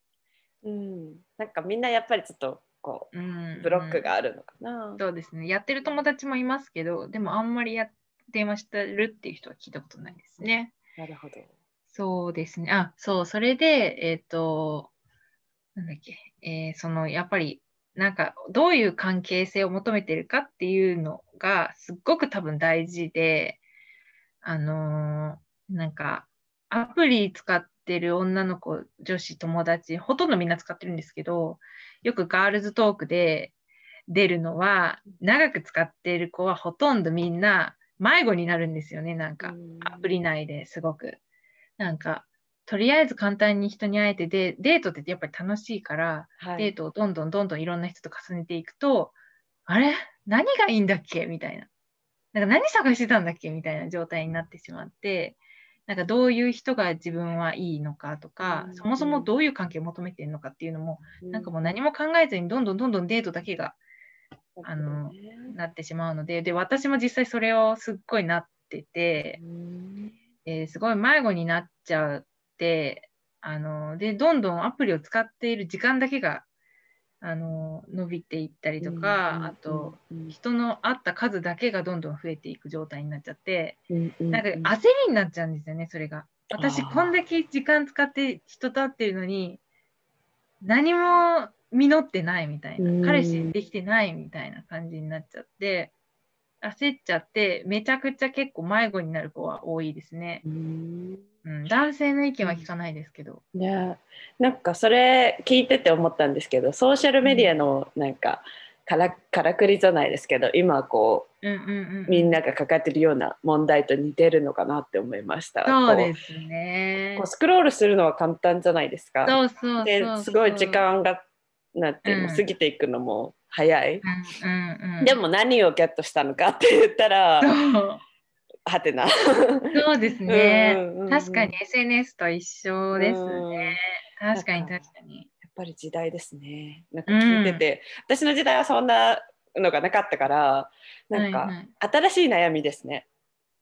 うん、なんかみんなやっぱりちょっとこうんうブロックがあるのかな。そうですね。やってる友達もいますけど、でもあんまりや電話してるっていう人は聞いたことないですね。なるほど。そうですね。あ、そう、それで、えっ、と、なんだっけ、えーその、やっぱり、なんか、どういう関係性を求めてるかっていうのが、すっごく多分大事で、あのーなんか、アプリ使っってる女の子、女子友達、ほとんどみんな使ってるんですけど、よくガールズトークで出るのは、長く使ってる子はほとんどみんな迷子になるんですよね、なんか、アプリ内ですごく。なんか、とりあえず簡単に人に会えてで、デートってやっぱり楽しいから、はい。デートをどんどんどんどんいろんな人と重ねていくと、あれ？何がいいんだっけ？みたいな。なんか何探してたんだっけ？みたいな状態になってしまって、なんかどういう人が自分はいいのかとか、うんそもそもどういう関係を求めてるのかっていうのも、なんかもう何もも考えずにどんどんどんどんデートだけがあのなってしまうので、で、私も実際それをすっごいなってて、えーすごい迷子になっちゃって、あの、で、どんどんアプリを使っている時間だけが、あの、伸びていったりとか、あと、人の会った数だけがどんどん増えていく状態になっちゃって、なんか焦りになっちゃうんですよね、それが。私、こんだけ時間使って人と会ってるのに、何も実ってないみたいうん。な、彼氏できてないみたいな感じになっちゃって、焦っちゃって、めちゃくちゃ結構迷子になる子は多いですね。男性の意見は聞かないですけど。ねなんかそれ聞いてて思ったんですけどソーシャルメディアのなんかからからくりじゃないですけど今こうんうんうん、うみんなが抱えてるような問題と似てるのかなって思いました。そうですねこう。スクロールするのは簡単じゃないですか。そうそう。ですごい時間がなんていう過ぎていくのも早い。うんうんうん。でも何をゲットしたのかって言ったらはてな。そうですね。うんうんうん確かに SNS と一緒ですね。確かに確かに。やっぱり時代ですね。なんか聞いてて、私の時代はそんなのがなかったから、なんかはいはい新しい悩みですね。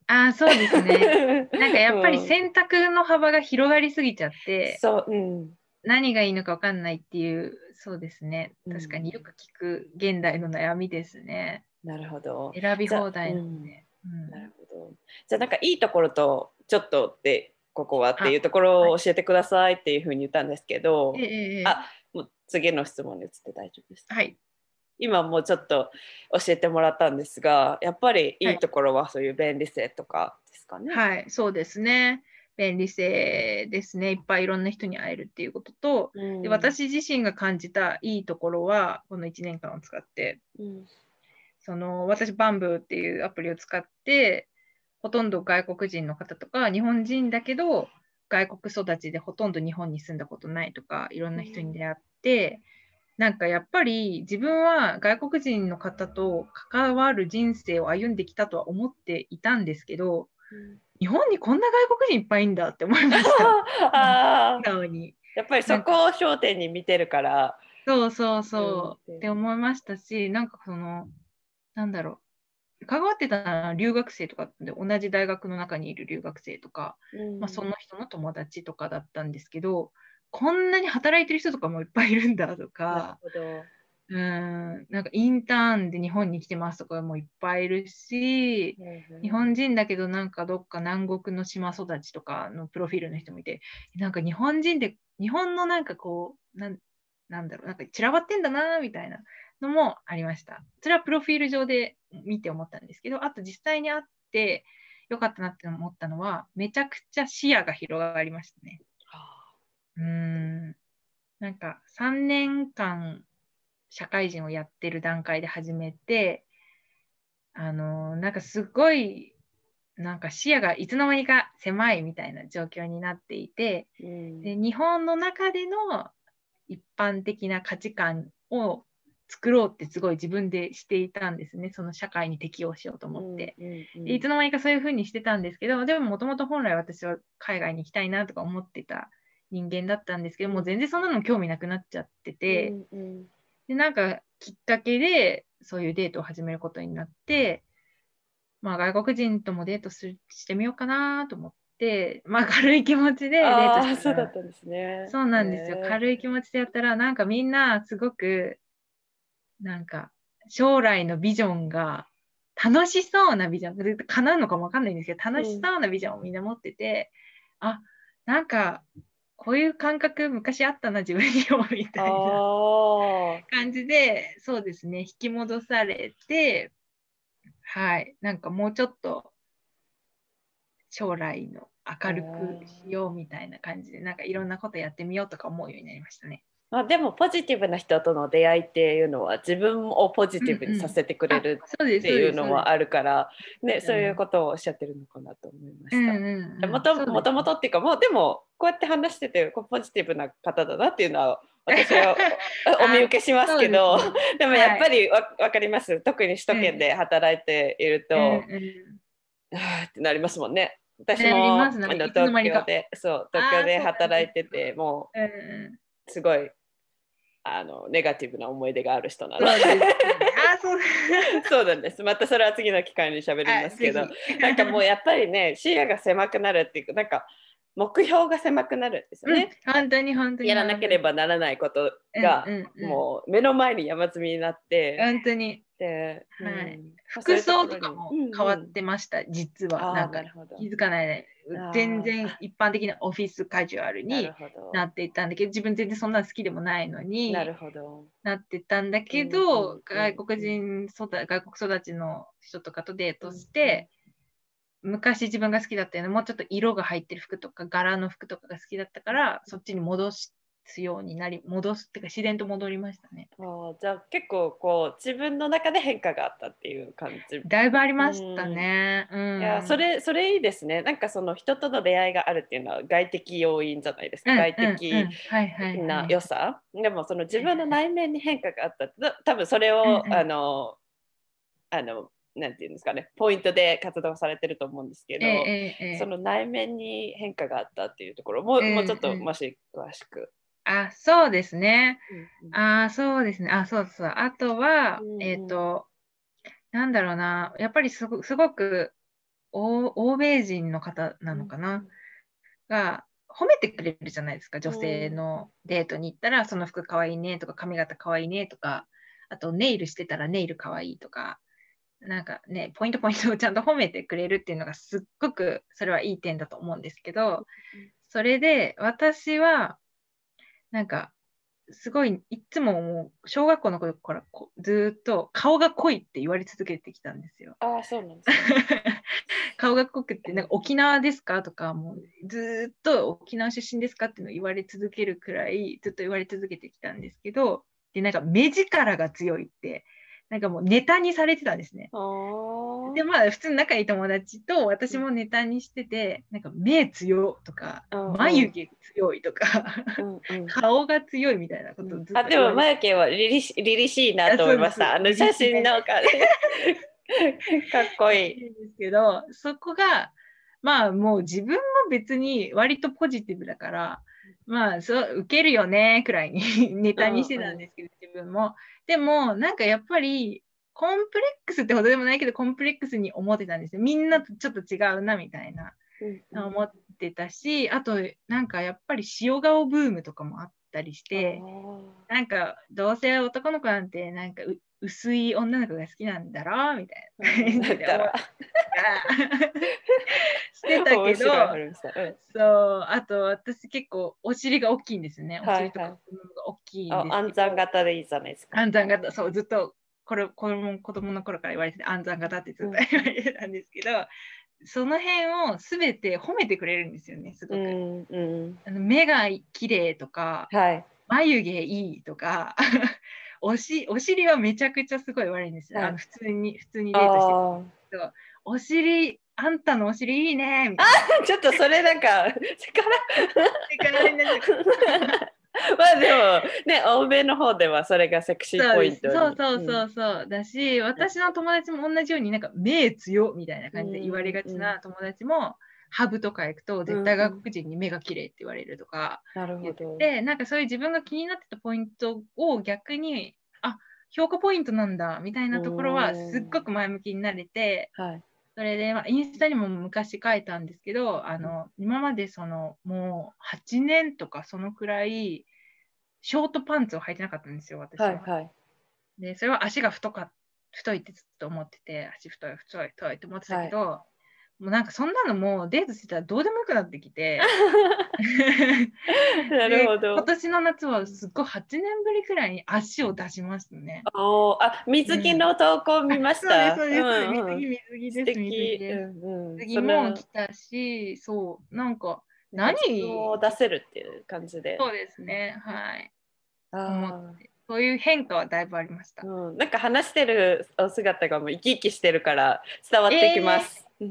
ああ、そうですね。なんかやっぱりうん選択の幅が広がりすぎちゃって、そう、うん、何がいいのか分かんないっていう、そうですね。うん確かによく聞く現代の悩みですね。なるほど。選び放題なので。うんなるほど。じゃあなんかいいところとちょっとってここはっていうところを教えてくださいっていうふうに言ったんですけど、ええええあもう次の質問に移って大丈夫です。はい。今もうちょっと教えてもらったんですが、やっぱりいいところはそういう便利性とかですかね。はい、そうですね。便利性ですね。いっぱいいろんな人に会えるっていうことと、うんで私自身が感じたいいところは、この1年間を使って、うんその私、バンブーっていうアプリを使って、ほとんど外国人の方とか、日本人だけど、外国育ちでほとんど日本に住んだことないとか、いろんな人に出会って、なんかやっぱり自分は外国人の方と関わる人生を歩んできたとは思っていたんですけど、日本にこんな外国人いっぱいいんだって思いました。やっぱりそこを焦点に見てるから。そうそうそう、うんって思いましたし、なんかその、なんだろう、関わってたのは留学生とかで、同じ大学の中にいる留学生とか、まあ、その人の友達とかだったんですけど、こんなに働いてる人とかもいっぱいいるんだとなるか、ほど。うん、なんかインターンで日本に来てますとかもいっぱいいるし、日本人だけどなんかどっか南国の島育ちとかのプロフィールの人もいて、なんか日本人で、日本のなんかこう、なんなんだろう、なんか散らばってんだなみたいなのもありました。それはプロフィール上で見て思ったんですけど、あと実際に会ってよかったなって思ったのは、めちゃくちゃ視野が広がりましたね。うーん。なんか3年間社会人をやってる段階で始めて、あのなんかすごい、なんか視野がいつの間にか狭いみたいな状況になっていて、うんで日本の中での一般的な価値観を作ろうってすごい自分でしていたんですね。その社会に適応しようと思って。うんうんでいつの間にかそういうふうにしてたんですけど、でももともと本来私は海外に行きたいなとか思ってた人間だったんですけど、もう全然そんなの興味なくなっちゃってて、うんうんで、なんかきっかけでそういうデートを始めることになって、まあ外国人ともデートするしてみようかなと思って、まあ軽い気持ちでデートしたらそうだったんですね。そうなんですよ。軽い気持ちでやったら、なんかみんなすごく、なんか将来のビジョンが楽しそうなビジョン、で叶うのかもわかんないんですけど、楽しそうなビジョンをみんな持ってて、あ、なんかこういう感覚昔あったな、自分にもみたいなあ感じで、そうですね、引き戻されて、はい、なんかもうちょっと将来の明るくしようみたいな感じでなんかいろんなことやってみようとか思うようになりましたね。まあ、でもポジティブな人との出会いっていうのは自分をポジティブにさせてくれるっていうのもあるから、ね、そういうことをおっしゃってるのかなと思いました。もともともとっていうかもうでもこうやって話しててこうポジティブな方だなっていうのは私は お見受けしますけど でもやっぱりわ、はい、かります。特に首都圏で働いていると、うんうん、あってなりますもんね。私も、ね、東京でそう東京で働いててもう、うんすごいあのネガティブな思い出がある人なので。そう そうなんです。またそれは次の機会に喋りますけど、なんかもうやっぱりね、視野が狭くなるっていうか、なんか目標が狭くなるんですよね。うん、本当に本当に。やらなければならないことが、もう目の前に山積みになって。本当に。で、はい、服装とかも変わってました、実は。なんか気づかないで、全然一般的なオフィスカジュアルになっていったんだけど、自分全然そんな好きでもないのになるほど。なってたんだけど、外国人育外国育ちの人とかとデートして、昔自分が好きだったようなもうちょっと色が入ってる服とか柄の服とかが好きだったからそっちに戻しようになり戻すっていうか自然と戻りましたね。あじゃあ結構こう自分の中で変化があったっていう感じ。だいぶありましたね。うん、いやそれそれいいですね。なんかその人との出会いがあるっていうのは外的要因じゃないですか。外的な良さ。でもその自分の内面に変化があった多分それを、うんうん、あのあのなんていうんですかねポイントで活動されてると思うんですけど、えええ、その内面に変化があったっていうところも,、もうちょっともし詳しく。あ、そうですね。うんうん、あ、そうですね。あ、そうそう。あとは、うんうん、えっ、ー、と、なんだろうな。やっぱりすごすごく欧米人の方なのかな？うん、が、褒めてくれるじゃないですか。女性のデートに行ったら、その服かわいいねとか、髪型かわいいねとか、あとネイルしてたらネイルかわいいとか、なんかね、ポイントポイントをちゃんと褒めてくれるっていうのがすっごくそれはいい点だと思うんですけど、それで私は、なんか、すごい、いつももう、小学校の頃からずっと顔が濃いって言われ続けてきたんですよ。ああ、そうなんです、ね、顔が濃くって、なんか沖縄ですかとか、もうずっと沖縄出身ですかっていうのを言われ続けるくらい、ずっと言われ続けてきたんですけど、で、なんか目力が強いって、なんかもうネタにされてたんですね。で、まあ普通に仲いい友達と私もネタにしてて、なんか目強とか、眉毛強いとか、顔が強いみたいなことずっとあ、でも眉毛はりりしいなと思いました。あの写真のかかっこいい。ですけど、そこが、まあもう自分も別に割とポジティブだから、まあそう受けるよねくらいに ネタにしてたんですけど、自分も。でもなんかやっぱりコンプレックスってほどでもないけどコンプレックスに思ってたんですよ。みんなとちょっと違うなみたいな、うん、思ってたしあとなんかやっぱり塩顔ブームとかもあったりしてなんかどうせ男の子なんてなんか薄い女の子が好きなんだろうみたいな感じで してたけど、うん、そうあと私結構お尻が大きいんですね。お尻とか大きいんですけど、暗算型でいいじゃないですか。暗算型。そうずっとこれ子供子供の頃から言われて暗算型ってずっと言われてたんですけど、うん、その辺をすべて褒めてくれるんですよねすごく。うんうん、あの目が綺麗とか、はい、眉毛いいとかおしお尻はめちゃくちゃすごい悪いんですよ、はい、あの普通に普通にデートして。るお尻あんたのお尻いいねみたいな。あちょっとそれなんか力？力になっちゃう。まあでもね欧米の方ではそれがセクシーポイントそうそうそうそう、うん、だし私の友達も同じようになんか目強みたいな感じで言われがちな友達も、ハブとか行くと絶対外国人に目が綺麗って言われるとか言って、うん、でなんかそういう自分が気になってたポイントを逆にあ評価ポイントなんだみたいなところはすっごく前向きになれて、はい、それで、まあ、インスタにも昔書いたんですけどあの今までそのもう8年とかそのくらいショートパンツを履いてなかったんですよ私は。はいはい、でそれは足が太か太いってずっと思ってて足太い太い太いって思ってたけど、はい、もうなんかそんなのもうデートしてたらどうでもよくなってきて。なるほど。今年の夏はすっごい8年ぶりくらいに足を出しましたね。おあ水着の投稿見ました。うん、そうですそうです、うん、水着水着です水着水次も来たし、そう、なんか、何？を出せるっていう感じで。そうですね、はい。あそういう変化はだいぶありました。ー。うん、なんか話してるお姿がもう生き生きしてるから伝わってきます。うんうん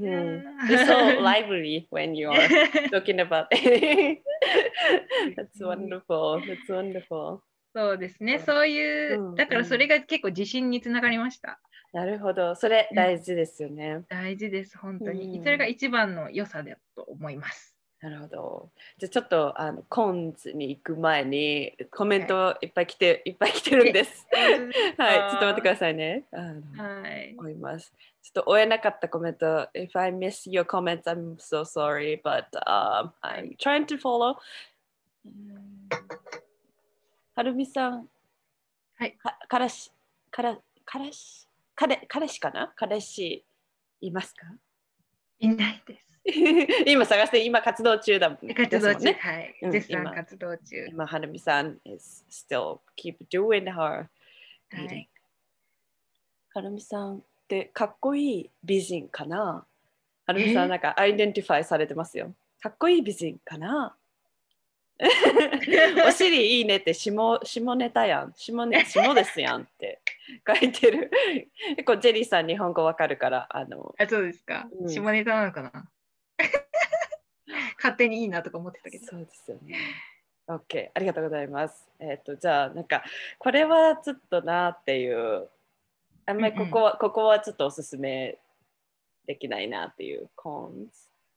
You're so lively when you are talking about it. That's wonderful. That's wonderful. そうですね、そういう、うんだからそれが結構自信につながりました。なるほど。それ大事ですよね。大事です、本当に。うんそれが一番の良さだと思います。なるほど。じゃあちょっとあのコンズに行く前にコメントいっぱい来て、い、っぱい来てるんです。はい、ちょっと待ってくださいね。あのはい。思います。ちょっと追えなかったコメント。If I miss your comments, I'm so sorry, but、um, I'm trying to follow. うんはるみさん。はい。か彼氏、彼彼氏、彼彼氏かな？彼氏いますか？いないです。今探して、今活動中だもん 活動中。はい。うん絶賛今活動中。今、はるみさん is still keep doing her は reading. い。はるみさんってかっこいい美人かな？はるみさえ？んなんかアイデンティファイされてますよ。かっこいい美人かな？お尻いいねって下下ネタやん。下,、ね、下ですやんって書いてる。結構ジェリーさん日本語わかるから、あの、あ、そうですか。うん下ネタなのかな？勝手にいいなとか思ってたけど。そうですよね。OK、ありがとうございます。えっ、と、じゃあ、なんか、これはちょっとなっていう、あんまりここは、ここはちょっとおすすめできないなっていうコーンズ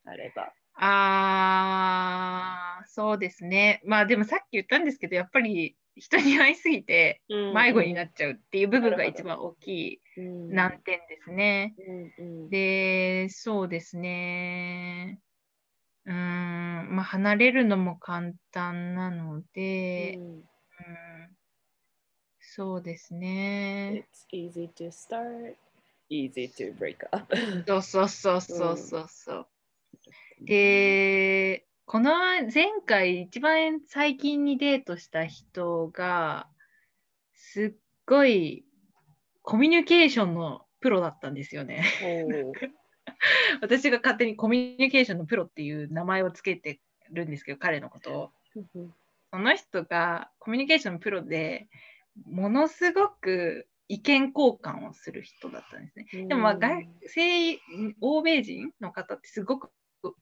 あれば。あー、そうですね。まあでもさっき言ったんですけど、やっぱり人に会いすぎて迷子になっちゃうっていう部分が一番大きいうん難点ですね。うんうんで、そうですね。うーん、まあ離れるのも簡単なので、うんうんそうですね。It's easy to start, easy to break up. そうそうそうそうそうそう。で、この前回一番最近にデートした人が、すっごいコミュニケーションのプロだったんですよね。私が勝手にコミュニケーションのプロっていう名前をつけてるんですけど、彼のことを。その人がコミュニケーションのプロでものすごく意見交換をする人だったんですね。でもまあ外西欧米人の方ってすごく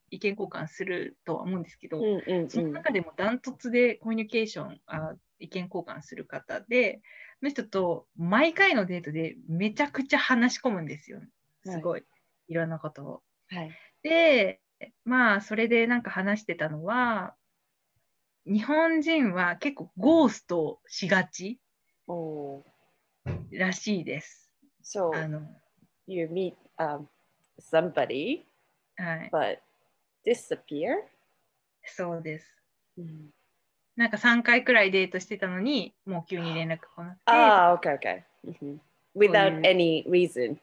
意見交換するとは思うんですけど、うんうんうんその中でもダントツでコミュニケーションあ意見交換する方でその人と毎回のデートでめちゃくちゃ話し込むんですよすごい、い、ろんなことを。はい。でまあそれでなんか話してたのは日本人は結構ゴーストしがちらしいです。So あの you meet um, somebody はい、but disappear? そうです。うんなんか3回くらいデートしてたのにもう急に連絡来なくてああ、OK, OK. Mhm. Without いう any reason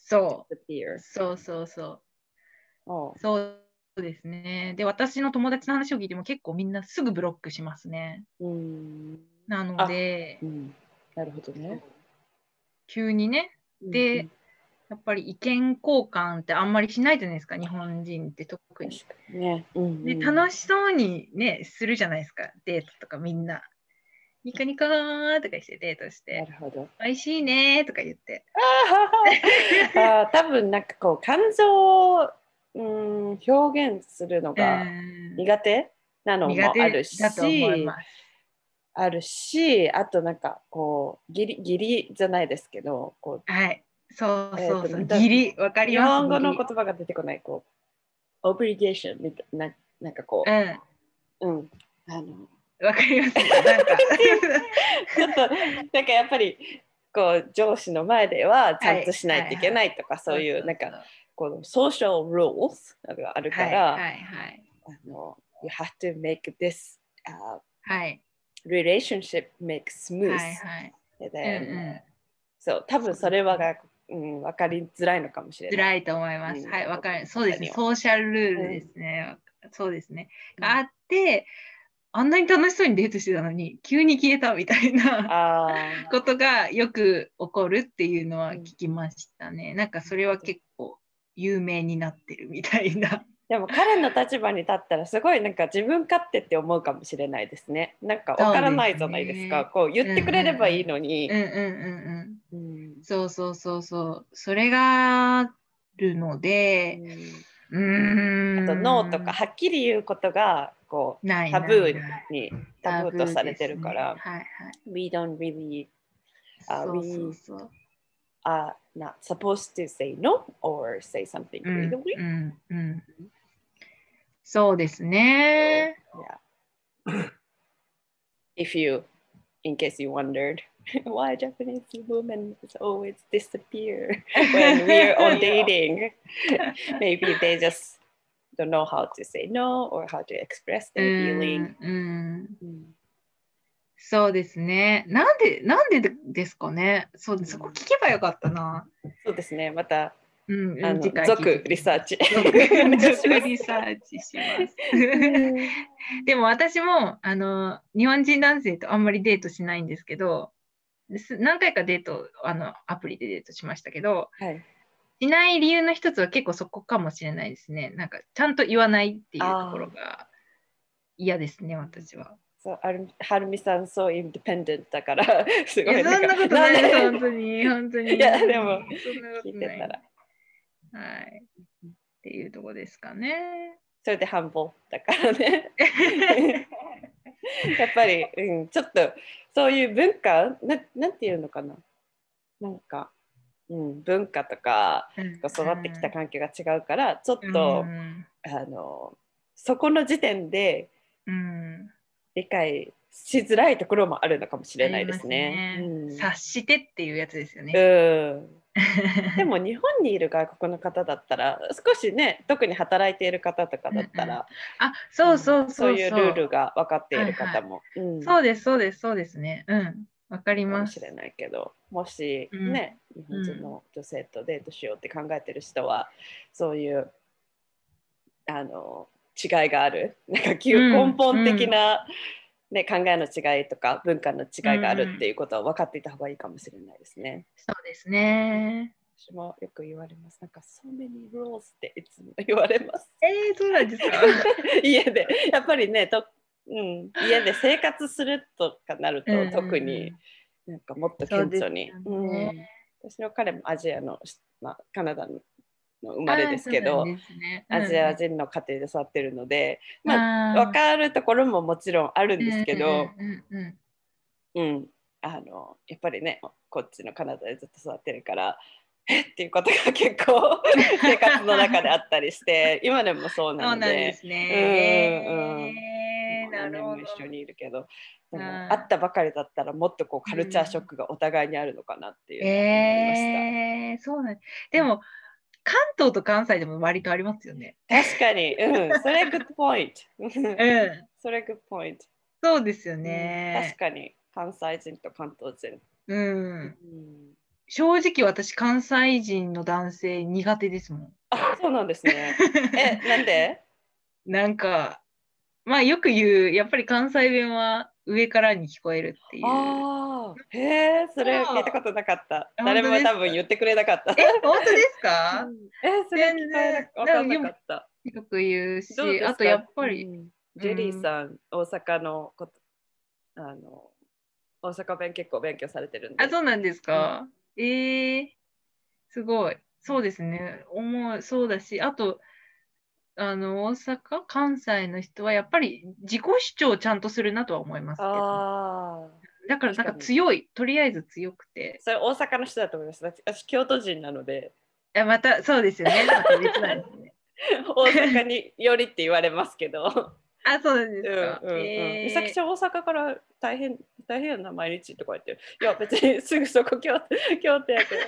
そ.うそうそうそうおそうですね。で、私の友達の話を聞いても結構みんなすぐブロックしますね。うんなのでう、ん。なるほどね。急にね、でやっぱり意見交換ってあんまりしないじゃないですか、日本人って特に。確かにね。うんで、楽しそうにね、するじゃないですか、デートとかみんな。ニコニコーとかしてデートしなて、るほど。美味しいねーとか言って。あー多分なんかこう感情を、うん、表現するのがうん苦手なのもあるし。あるし、あとなんかこう、ギリギリじゃないですけど、こはい。そうそうそう。えーとギリ、わかう日ります。本語の言葉が出てこない、こう、オブリゲーションみたいな、なんかこうん。う、うん、あの、わかります。なんか。ちょっとなんかやっぱりこう上司の前ではちゃんとしないといけないとか、そういうなんかこのソーシャルルールがあるかはいら、はいはい。あの You have to make this、uh, はい。relationship make smooth、はいはい。うんうん。そう多分それはが、うん、分かりづらいのかもしれない。辛いと思います。うんはい、わかる。そうですね。ソーシャルルールですね。そうですね。うんがあって、あんなに楽しそうにデートしてたのに、急に消えたみたいなことがよく起こるっていうのは聞きましたね。なんかそれは結構有名になってるみたいな。でも彼の立場に立ったらすごいなんか自分勝手って思うかもしれないですね。なんかわからないじゃないですか。こう言ってくれればいいのに。うんうんうんうん。そうそうそうそう。それがあるので、うん。あとノーとかはっきり言うことがこうないタブーにタブーとされてるから。はいはい。 We don't really あそうそうそう。 are not supposed to say no or say something うん legally. うんうん。そうですね。 Yeah. if you, in case you wondered, why Japanese women always disappear when we're on dating, maybe they just don't know how to say no or how to express う their ん feeling. うん。Mm. そうですね。なんで、なんでですかね。そう、そこ聞けばよかったな。そうですね。また、うん、あの続リサーチ。続 リサーチします。でも私もあの日本人男性とあんまりデートしないんですけど、です何回かデートあのアプリでデートしましたけど、はい。しない理由の一つは結構そこかもしれないですね。なんかちゃんと言わないっていうところが嫌ですね、私は。そうあるはるみさん、そうインディペンデントだから、すごいいやそんなことないで？す、本当に、本当に。いやでもそんなことない聞いてたら。はい。っていうところですかね。それでハンボだからね。やっぱり、うん、ちょっとそういう文化？ななんていうのかな？なんか、うん、文化とか育ってきた環境が違うからちょっと、うんあのそこの時点でうん理解しづらいところもあるのかもしれないですあね。りうん察してっていうやつですよね。うん でも日本にいる外国の方だったら少しね特に働いている方とかだったら、あ、そうそうそうそう。いうルールが分かっている方も、うんそうです、そうです、そうですね。うん。わかりますかもし。れないけどもしうんね、日本人の女性とデートしようって考えてる人はそういうあの違いがある なんか根本的な、ね、考えの違いとか文化の違いがあるっていうことは分かっていた方がいいかもしれないですね。そうですね。私もよく言われます。なんか、so many rules っていつも言われます。えー、そうなんですか？家で、やっぱりね、とうん、家で生活するとかなると、特になんかもっと顕著に。ね。うん、私の彼もアジアの、まあ、カナダの生まれですけど、あーそうなんアジア人の家庭で育ってるので、まあ、分かるところももちろんあるんですけど、うんうんうんうん、あのやっぱりねこっちのカナダでずっと育ってるからえ？っていうことが結構 生活の中であったりして今でもそうそうななのでんですね。うんえーな何年も。一緒にいるけどでもうん会ったばかりだったらもっとこうカルチャーショックがお互いにあるのかなっていうのを思いました。えー、そうなんでも、関東と関西でも割とありますよね。確かに、うん、それ good point うん。それ good point、そうですようんね確。かに関西人と関東人、うん。うん正直私、関西人の男性苦手ですもん。あそうなんですねえなんで？なんか、まあよく言う、やっぱり関西弁は上からに聞こえるっていう。ああ、へえ、それ聞いたことなかった。誰も多分言ってくれなかった。え、本当ですか？うんえ、それ聞かれなかんなかった。よく言うし、か？あとやっぱり、うんジェリーさん、大阪のこと、あの、大阪弁結構勉強されてるんで。あ、そうなんですか、えー、すごい。そうですね。思う、そうだし、あと、あの、大阪、関西の人はやっぱり自己主張をちゃんとするなとは思いますけど。だからなんか強い、とりあえず強くて。それ大阪の人だと思います。私、私京都人なので、いやまた、そうですよね。また別なんですね。大阪によりって言われますけど。あ、そうなんうんですか。うんうんえー。美咲ちゃん大阪から大変大変やな毎日とか言っていや別にすぐそこ京都 京都やけど。え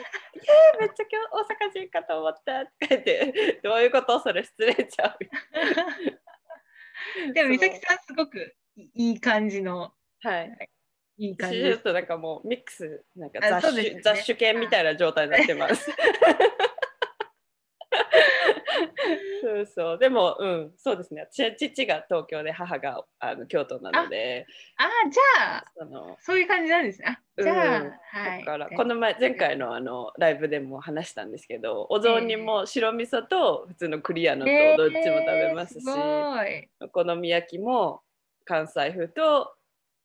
ー、めっちゃ京大阪人かと思ったとか言って どういうこと？それ失礼ちゃう でも、美咲さん、すごくいい感じの、はい。い。い感私じ。ちょっとなんかもうミックスなんか雑種,、ね。雑種犬みたいな状態になってます そうそう。でも、うん、そうですね。私は父が東京で、母があの京都なので、あじゃあそのそういう感じなんですね。あじゃあ、うんはい。だから、この前、前回のあのライブでも話したんですけど、お雑煮も白味噌と普通のクリアのとえーどっちも食べますし、すごい。お好み焼きも関西風と、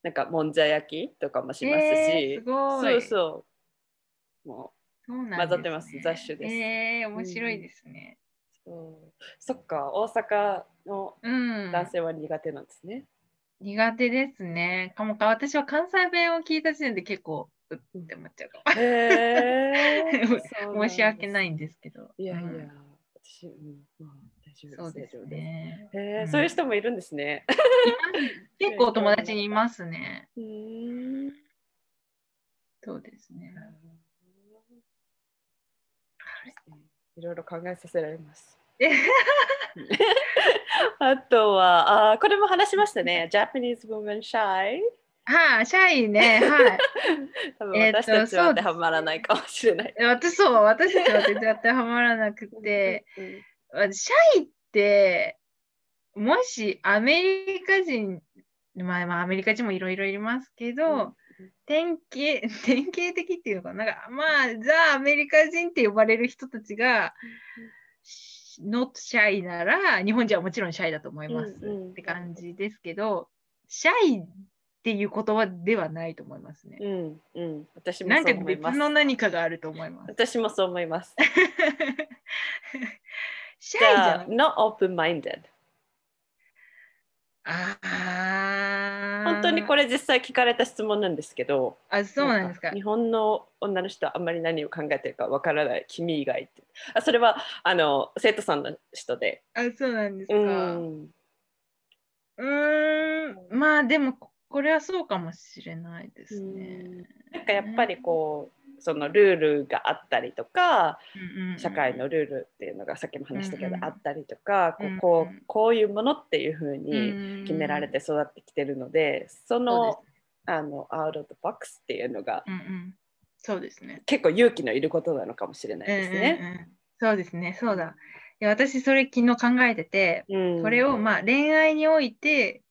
なんかもんじゃ焼きとかもしますし、えーすごいそうそう。もそうね混ざってます雑種ですえー、面白いですね。うそうそっか、大阪のうん。男性は苦手なんですね。苦手ですね。かもか私は関西弁を聞いた時点で結構うって思っちゃうかも。へー 申し訳ないんんですけど。です。いやいや、うん私、うん、まあ、大丈夫そうですね。へーうんそういう人もいるんですね。結構友達にいますね。うーんそうですね。いろいろ考えさせられます。え あとは、あーこれも話しましたね。Japanese woman shy。はい、シャイね。はい。多分えーと私たちは当てはまらないかもしれない。私そう、私たちは全然当てはまらなくて、うんシャイって、もしアメリカ人、まあまあアメリカ人もいろいろいますけど、典型、典型的っていうのかな、なんかまあ、ザ・アメリカ人って呼ばれる人たちが、not shy なら、日本人はもちろんシャイだと思いますって感じですけど、シャイっていう言葉ではないと思いますね。うんうん、私もなんかそう思います。別の何かがあると思います。私もそう思います。シャイじゃん。not open-minded。ああ。本当にこれ。れ実際聞かれた質問なんですけど、あ、そうなんですか。日本の女の人はあんまり何を考えてるかわからない、君以外って。あそれはあの生徒さんの人で。あ、そうなんですか。ううんーん。まあでも、ここれはそうかもしれないですね。なんかやっぱりこう、そのルールがあったりとか、社会のルールっていうのがさっきも話したけど、あったりとか、こうこうこういうものっていうふうにうん決められて育ってきてるので、そのあのアウト・ボックスっていうのがうんうん。そうですね。結構勇気のいることなのかもしれないですね。うんうんうんそうですね。そうだ。いや私、それ昨日考えてて、うんこれをまあ恋愛において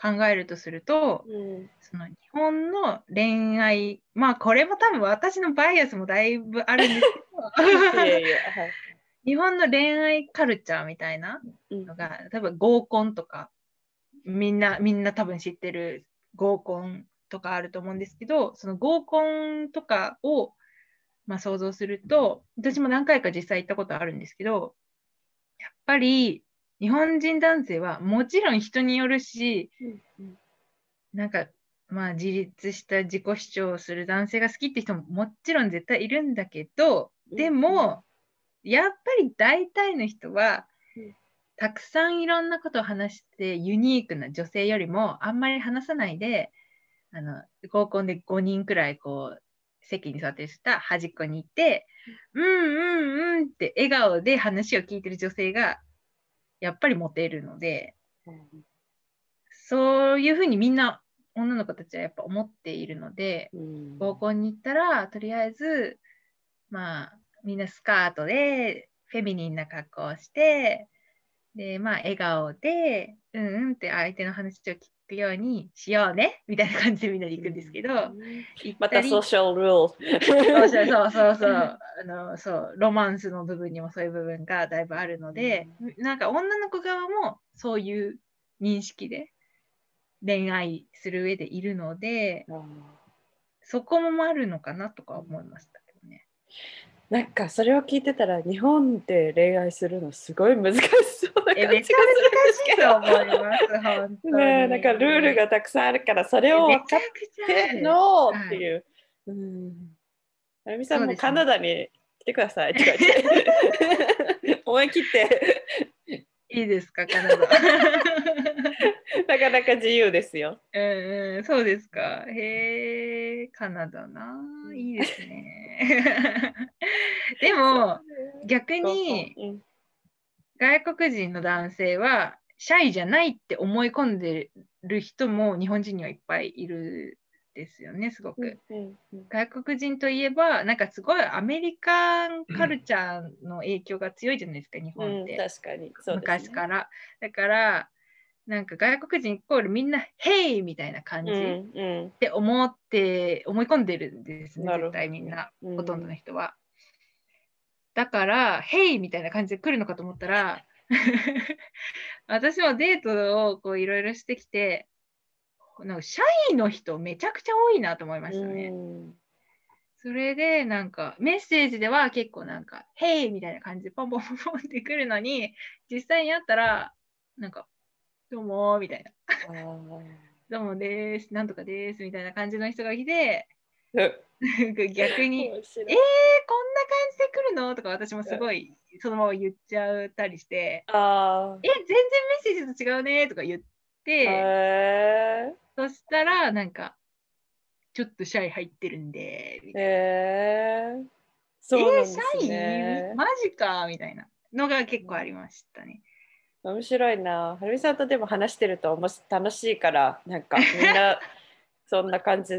考えるとすると、うん。その日本の恋愛、まあこれも多分私のバイアスもだいぶあるんですけど、日本の恋愛カルチャーみたいなうん。のが、例えば合コンとか、みんな、みんな多分知ってる合コンとかあると思うんですけど、その合コンとかを、まあ、想像すると、私も何回か実際行ったことあるんですけど、やっぱり日本人男性はもちろん人によるし、うんなんか、まあ、自立した自己主張をする男性が好きって人ももちろん絶対いるんだけど、でも、やっぱり大体の人はうん、たくさんいろんなことを話して、ユニークな女性よりもあんまり話さないで、あの合コンで5人くらいこう席に座ってる人は端っこに行って、うんうんうんって笑顔で話を聞いてる女性がやっぱりモテるので、そういうふうにみんな女の子たちはやっぱ思っているので、うん。合コンに行ったら、とりあえず、まあ、みんなスカートで、フェミニンな格好をして、で、まあ、笑顔で、うんうんって相手の話を聞くようにしようね、みたいな感じでみんなで行くんですけど、行まったりソーシャルルーそうそうそうそうそう あのそうロマンスの部分にもそういう部分がだいぶあるので、なんか女の子側もそういう認識で恋愛する上でいるのでそこもあるのかなとか思いましたけどね。なんかそれを聞いてたら日本で恋愛するのすごい難しそうなえ感じがするんですけどなんかルールがたくさんあるからそれを分かってるのはいっていう。うん。あゆみさんもカナダに来てくださいって言って。思い切っていいですか、カナダ。なかなか自由ですよ。うんうん、そうですか。へえ、カナダな。いいですね。でも、逆にうん外国人の男性はシャイじゃないって思い込んでる人も日本人にはいっぱいいるですよね、すごく。うんうん外国人といえば、なんかすごいアメリカンカルチャーの影響が強いじゃないですか、日うん、本って。確かにそうです、ね、昔から。だから、なんか外国人イコールみんな、ヘイみたいな感じうんっうんて思って、思い込んでるんですね、絶対みんな、うんほとんどの人は。だから、ヘイみたいな感じで来るのかと思ったら、私もデートをこういろいろしてきて、なんかシャイの人めちゃくちゃ多いなと思いましたね。うん。それでなんかメッセージでは結構なんか「ヘイ!」みたいな感じでポンポンポンポンってくるのに実際に会ったらなんか「どうも」みたいな。あー「どうもです」「なんとかです」みたいな感じの人が来てうん逆に「えー、こんな感じで来るの?」とか私もすごいそのまま言っちゃったりしてあ「え全然メッセージと違うね」とか言っーて、へそしたらなんか「ちょっとシャイ入ってるんで」みーたいなへーそうなんですえー、シャイ？ね。マジかみたいなのが結構ありましたね。面白いな。はるみさんとでも話してるとおもし楽しいから、なんかみんなそんな感じ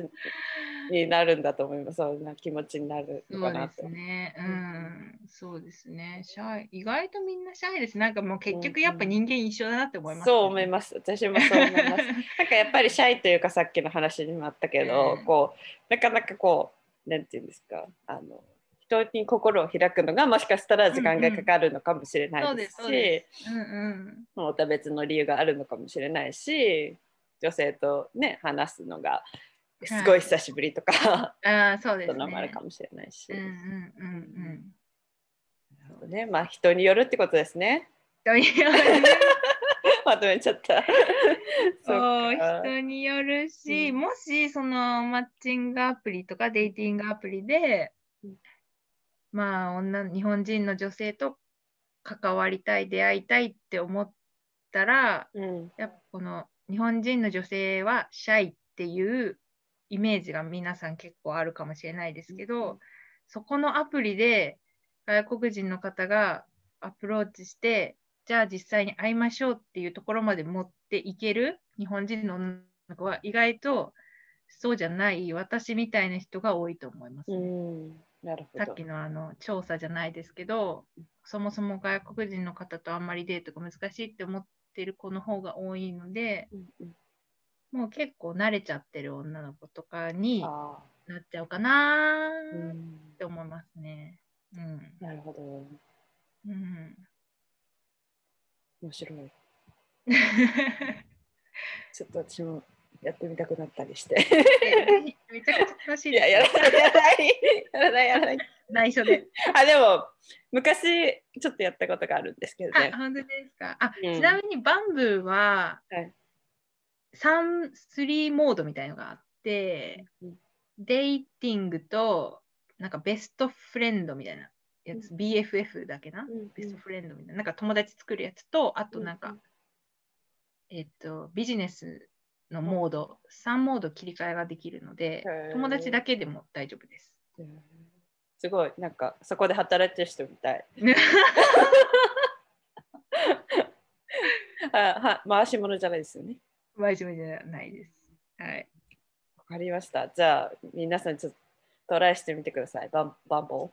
になるんだと思います。そんな気持ちになるのそうでかなと。すね。ううんん、そうですね。シャイ、意外とみんなシャイです。なんかもう結うんうん局やっぱ人間一緒だなって思います、そう思います。私もそう思います。なんかやっぱりシャイというかさっきの話にもあったけど、うんこうなかなかこうなんていうんですかあの人に心を開くのがもしかしたら時間がかかるのかもしれなそうで、いですし、す。うんうん。また別の理由があるのかもしれないし、女性とね話すのがすごい久しぶりとか、ああ、そうですそんなのもあるね。かもしれないし、うんうんうんね、まあ人によるってことですね。人による まとめちゃった。そそう人によるし、うん。もしそのマッチングアプリとかデイティングアプリで、うん。まあ女日本人の女性と関わりたい出会いたいって思ったらうん。やっぱこの日本人の女性はシャイっていうイメージが皆さん結構あるかもしれないですけど、うんそこのアプリで外国人の方がアプローチしてじゃあ実際に会いましょうっていうところまで持っていける日本人の女の子は意外とそうじゃない私みたいな人が多いと思います、うねん、なるほど。さっきのあの調査じゃないですけどそもそも外国人の方とあんまりデートが難しいって思ってる子の方が多いのでうんうんもう結構慣れちゃってる女の子とかにあなっちゃうかなっんて思いますね。うん。なるほど。うん、面白い。ちょっと私もやってみたくなったりして。めちゃくちゃ楽しいですよ。やらない、やらない、やらない、やらない。内緒で。あ、でも、昔、ちょっとやったことがあるんですけどあ、ね。本当ですか。あ、うん。ちなみにバンブーは、はい。3、3モードみたいのがあって、うんデイティングと、なんかベストフレンドみたいなやつ、BFF だけな、ベストフレンドみたいな、なんか友達作るやつと、あとなんか、えっと、ビジネスのモード、3モード切り替えができるので友達だけでも大丈夫です。うんすごい、なんか、そこで働いてる人みたい。あは回し物じゃないですよね。真面目じゃないです。はい。わかりました。じゃあ、皆さんちょっとトライしてみてください。バンバンボ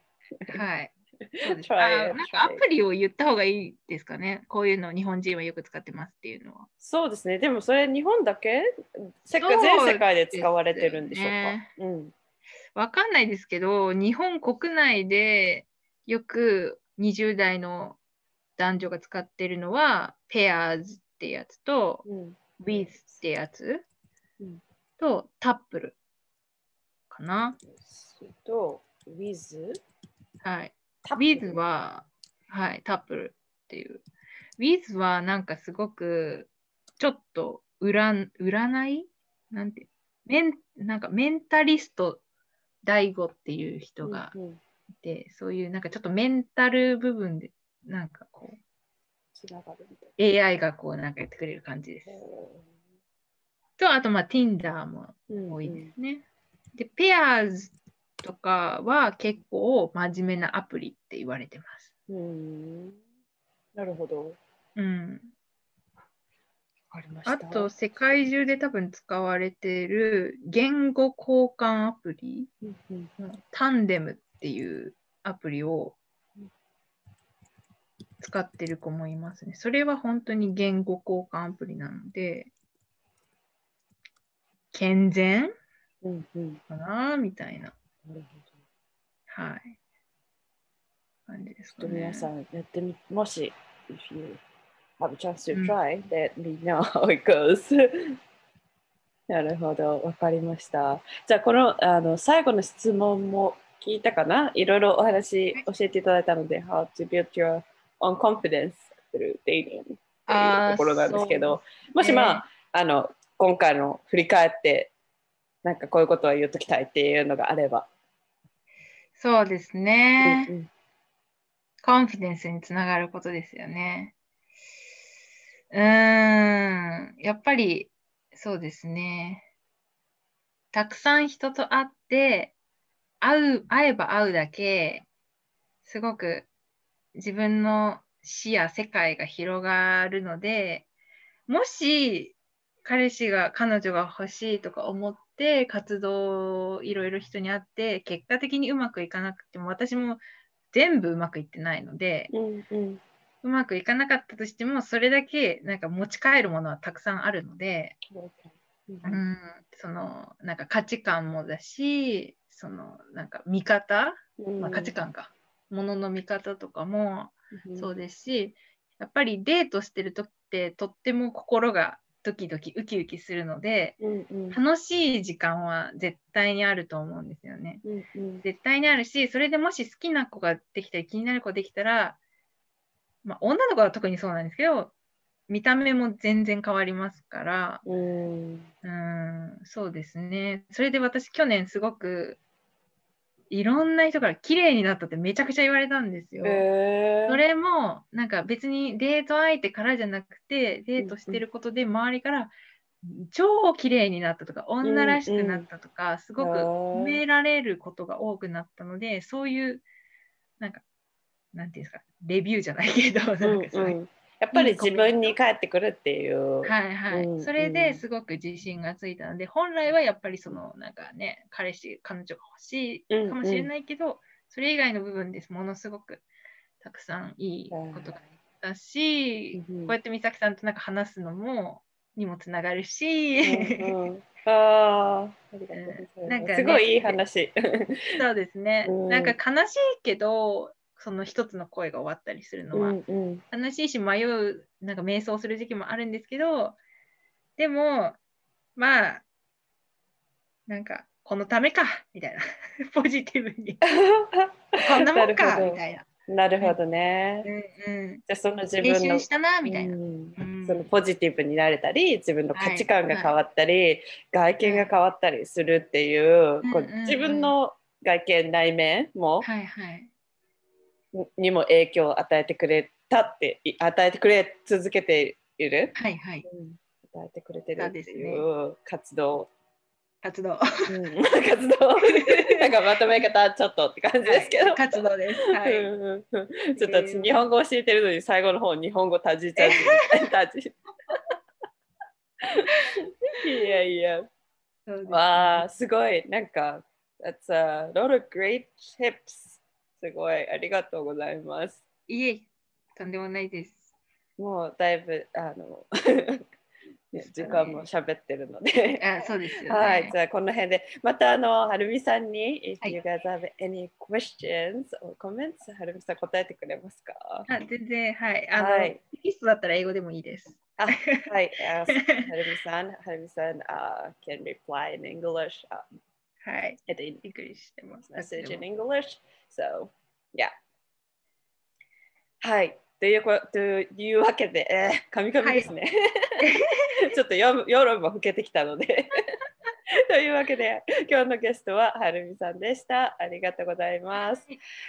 はい。なんかアプリを言った方がいいですかね。こういうの日本人はよく使ってますっていうのは。そうですね。でもそれ日本だけ？世界全世界で使われてるんでしょうか？ねうん。わかんないですけど、日本国内でよく20代の男女が使ってるのは、Pairs ってやつと、うん。With ってやつ、うんと、タップルかな。それと、with? はい。タップル With は、はい、タップルっていう。With はなんかすごく、ちょっと占占い？なんて？メン、なんかメンタリスト DAIGO っていう人がうんうんいて、そういうなんかちょっとメンタル部分で、なんかこつながるみたいう AI がこうなんかやってくれる感じですな。。と、あとまあ Tinder もうん多いですね。で、Pairs とかは結構真面目なアプリって言われてます。うん。なるほど。わうん。あと、世界中で多分使われている言語交換アプリ、タンデムっていうアプリを使ってる子もいますね。それは本当に言語交換アプリなので、健全？かな？みたいな。なるはい。感じです。皆さんやってみ、もし、have a chance う to ん try, let me know how it goes. なるほど、わかりました。じゃあ、このあの最後の質問も聞いたかな？いろいろお話教えていただいたので、How to build your own confidence through dating っていうところなんですけど、もしねまあ、あの、今回の振り返って、なんかこういうことは言っときたいっていうのがあれば。そうですね。うんうんコンフィデンスにつながることですよね。うーん、やっぱりそうですね。たくさん人と会って、会う、会えば会うだけ、すごく自分の視野、世界が広がるので、もし彼氏が、彼女が欲しいとか思って活動をいろいろ人に会って、結果的にうまくいかなくても、私も全部うまくいってないので、うんうんうまくいかなかったとしても、それだけなんか持ち帰るものはたくさんあるので、うん、そのなんか価値観もだし、そのなんか見方、まあ、価値観か、ものの見方とかもそうですし、やっぱりデートしてる時ってとっても心がドキドキウキウキするので、うんうん。楽しい時間は絶対にあると思うんですよね。うんうん。絶対にあるし、それでもし好きな子ができたり気になる子ができたら、まあ、女の子は特にそうなんですけど、見た目も全然変わりますから、うんそうですね。それで私、去年すごく、いろんな人から綺麗になったってめちゃくちゃ言われたんですよ。それも、なんか別にデート相手からじゃなくて、デートしてることで周りから、超綺麗になったとか、女らしくなったとか、すごく褒められることが多くなったので、そういう、なんか、なんていうんですか、レビューじゃないけど、なんかそういううんうんやっぱり自分に返ってくるっていう。はいはい、うんそれですごく自信がついたので、本来はやっぱりそのなんかね彼氏彼女が欲しいかもしれないけど、それ以外の部分ですものすごくたくさんいいことがあったし、うんこうやって美咲さんとなんか話すのもにもつながるし、うんうん。あーあなんかねすごいいい話。そうですね、うん。なんか悲しいけどその一つの声が終わったりするのは、うんうん。悲しいし迷うなんか瞑想する時期もあるんですけどでもまあなんかこのためかみたいな。ポジティブに。こんなもんかみたいな、なるほどね。うんうん、じゃあその自練分の習したなみたいな、そのポジティブになれたり自分の価値観が変わったり、外見が変わったりするっていう,、こううんうんうん。自分の外見内面も、はいはいにも影響を与えてくれたってい与えてくれ続けている、はいはい。与えてくれてるっていう活動、活動。うん。活動。なんかまとめ方ちょっとって感じですけど、はい活動です。はい。うんうんうん。ちょっと私日本語教えてるのに最後の方日本語たじたじ。たじいや。いやわあすごい。なんか That's a lot of great tips すごい。ありがとうございます。いえとんでもないです。もうだいぶあの ね時間も喋ってるので。あそうですよね。はい、じゃあこの辺で、またあの、はるみさんに、if はい。you guys have any questions or comments, はるみさん答えてくれますか？あ全然はい。あの、はい。テキストだったら英語でもいいです。あ、はい、あはるみさん、はるみさん、uh, can reply in English, uh, はいえっくりしてます。message in English, so, yeah. はい、というこというわけで、えー、神々ですね。ちょっと夜夜も更けてきたので。というわけで、今日のゲストははるみさんでした。ありがとうございます。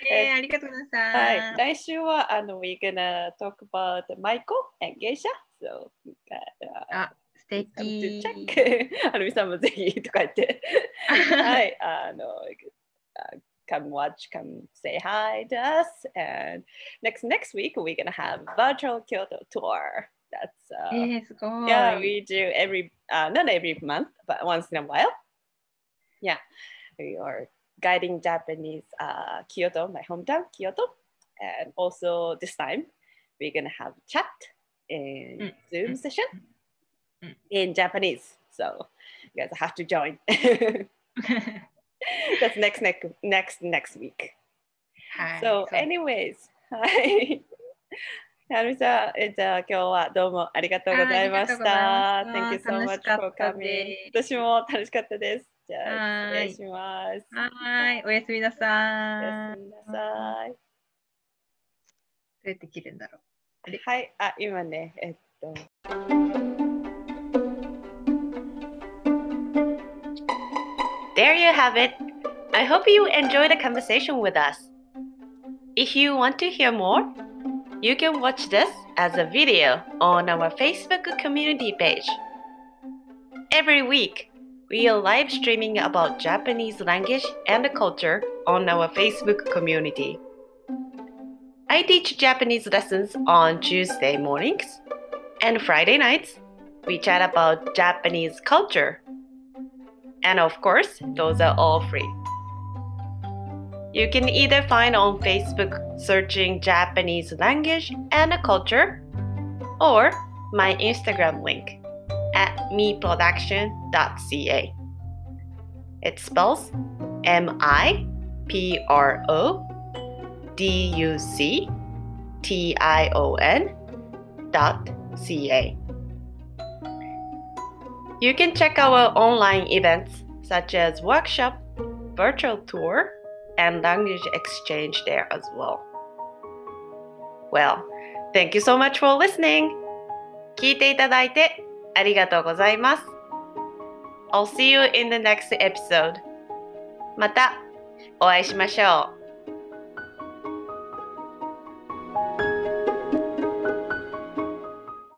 えー、ありがとうございまはい。来週は、あの、we're gonna talk about Michael and Geisha. So, uh, あ、素 come to 敵。 check. はるみさんもぜひとか言って。はい、あの、uh, come watch, come say hi to us. And next next week, we're gonna have virtual Kyoto tour. That's So えー、すごい。 yeah, we do every uh, not every month, but once in a while. Yeah, we are guiding Japanese uh, Kyoto, my hometown Kyoto, and also this time we're gonna have chat in Mm, Zoom mm, session Mm. in Japanese. So you guys have to join. That's next next next next week. はい。So そう anyways, はい。はるみさん、えじゃあ今日はどうもありがとうございました。Thank が you so much for coming. 私も楽しかったです。じゃあはい失礼します。はい。おやすみなおさい。やすみなさい。どうやって切るんだろう。はい、あ、今ね、えっと。There you have it. I hope you enjoyed the conversation with us. If you want to hear more, you can watch this as a video on our Facebook community page. Every week, we are live streaming about Japanese language and culture on our Facebook community. I teach Japanese lessons on Tuesday mornings and Friday nights. We chat about Japanese culture. And of course, those are all free. You can either find on Facebook searching Japanese language and culture or my Instagram link at meproduction.ca. It spells M I P R O D U C T I O N dot C A. You can check our online events such as workshop, virtual tour, and language exchange there as well. Well, thank you so much for listening. 聞いていただいてありがとうございます。I'll see you in the next episode. またお会いしましょう。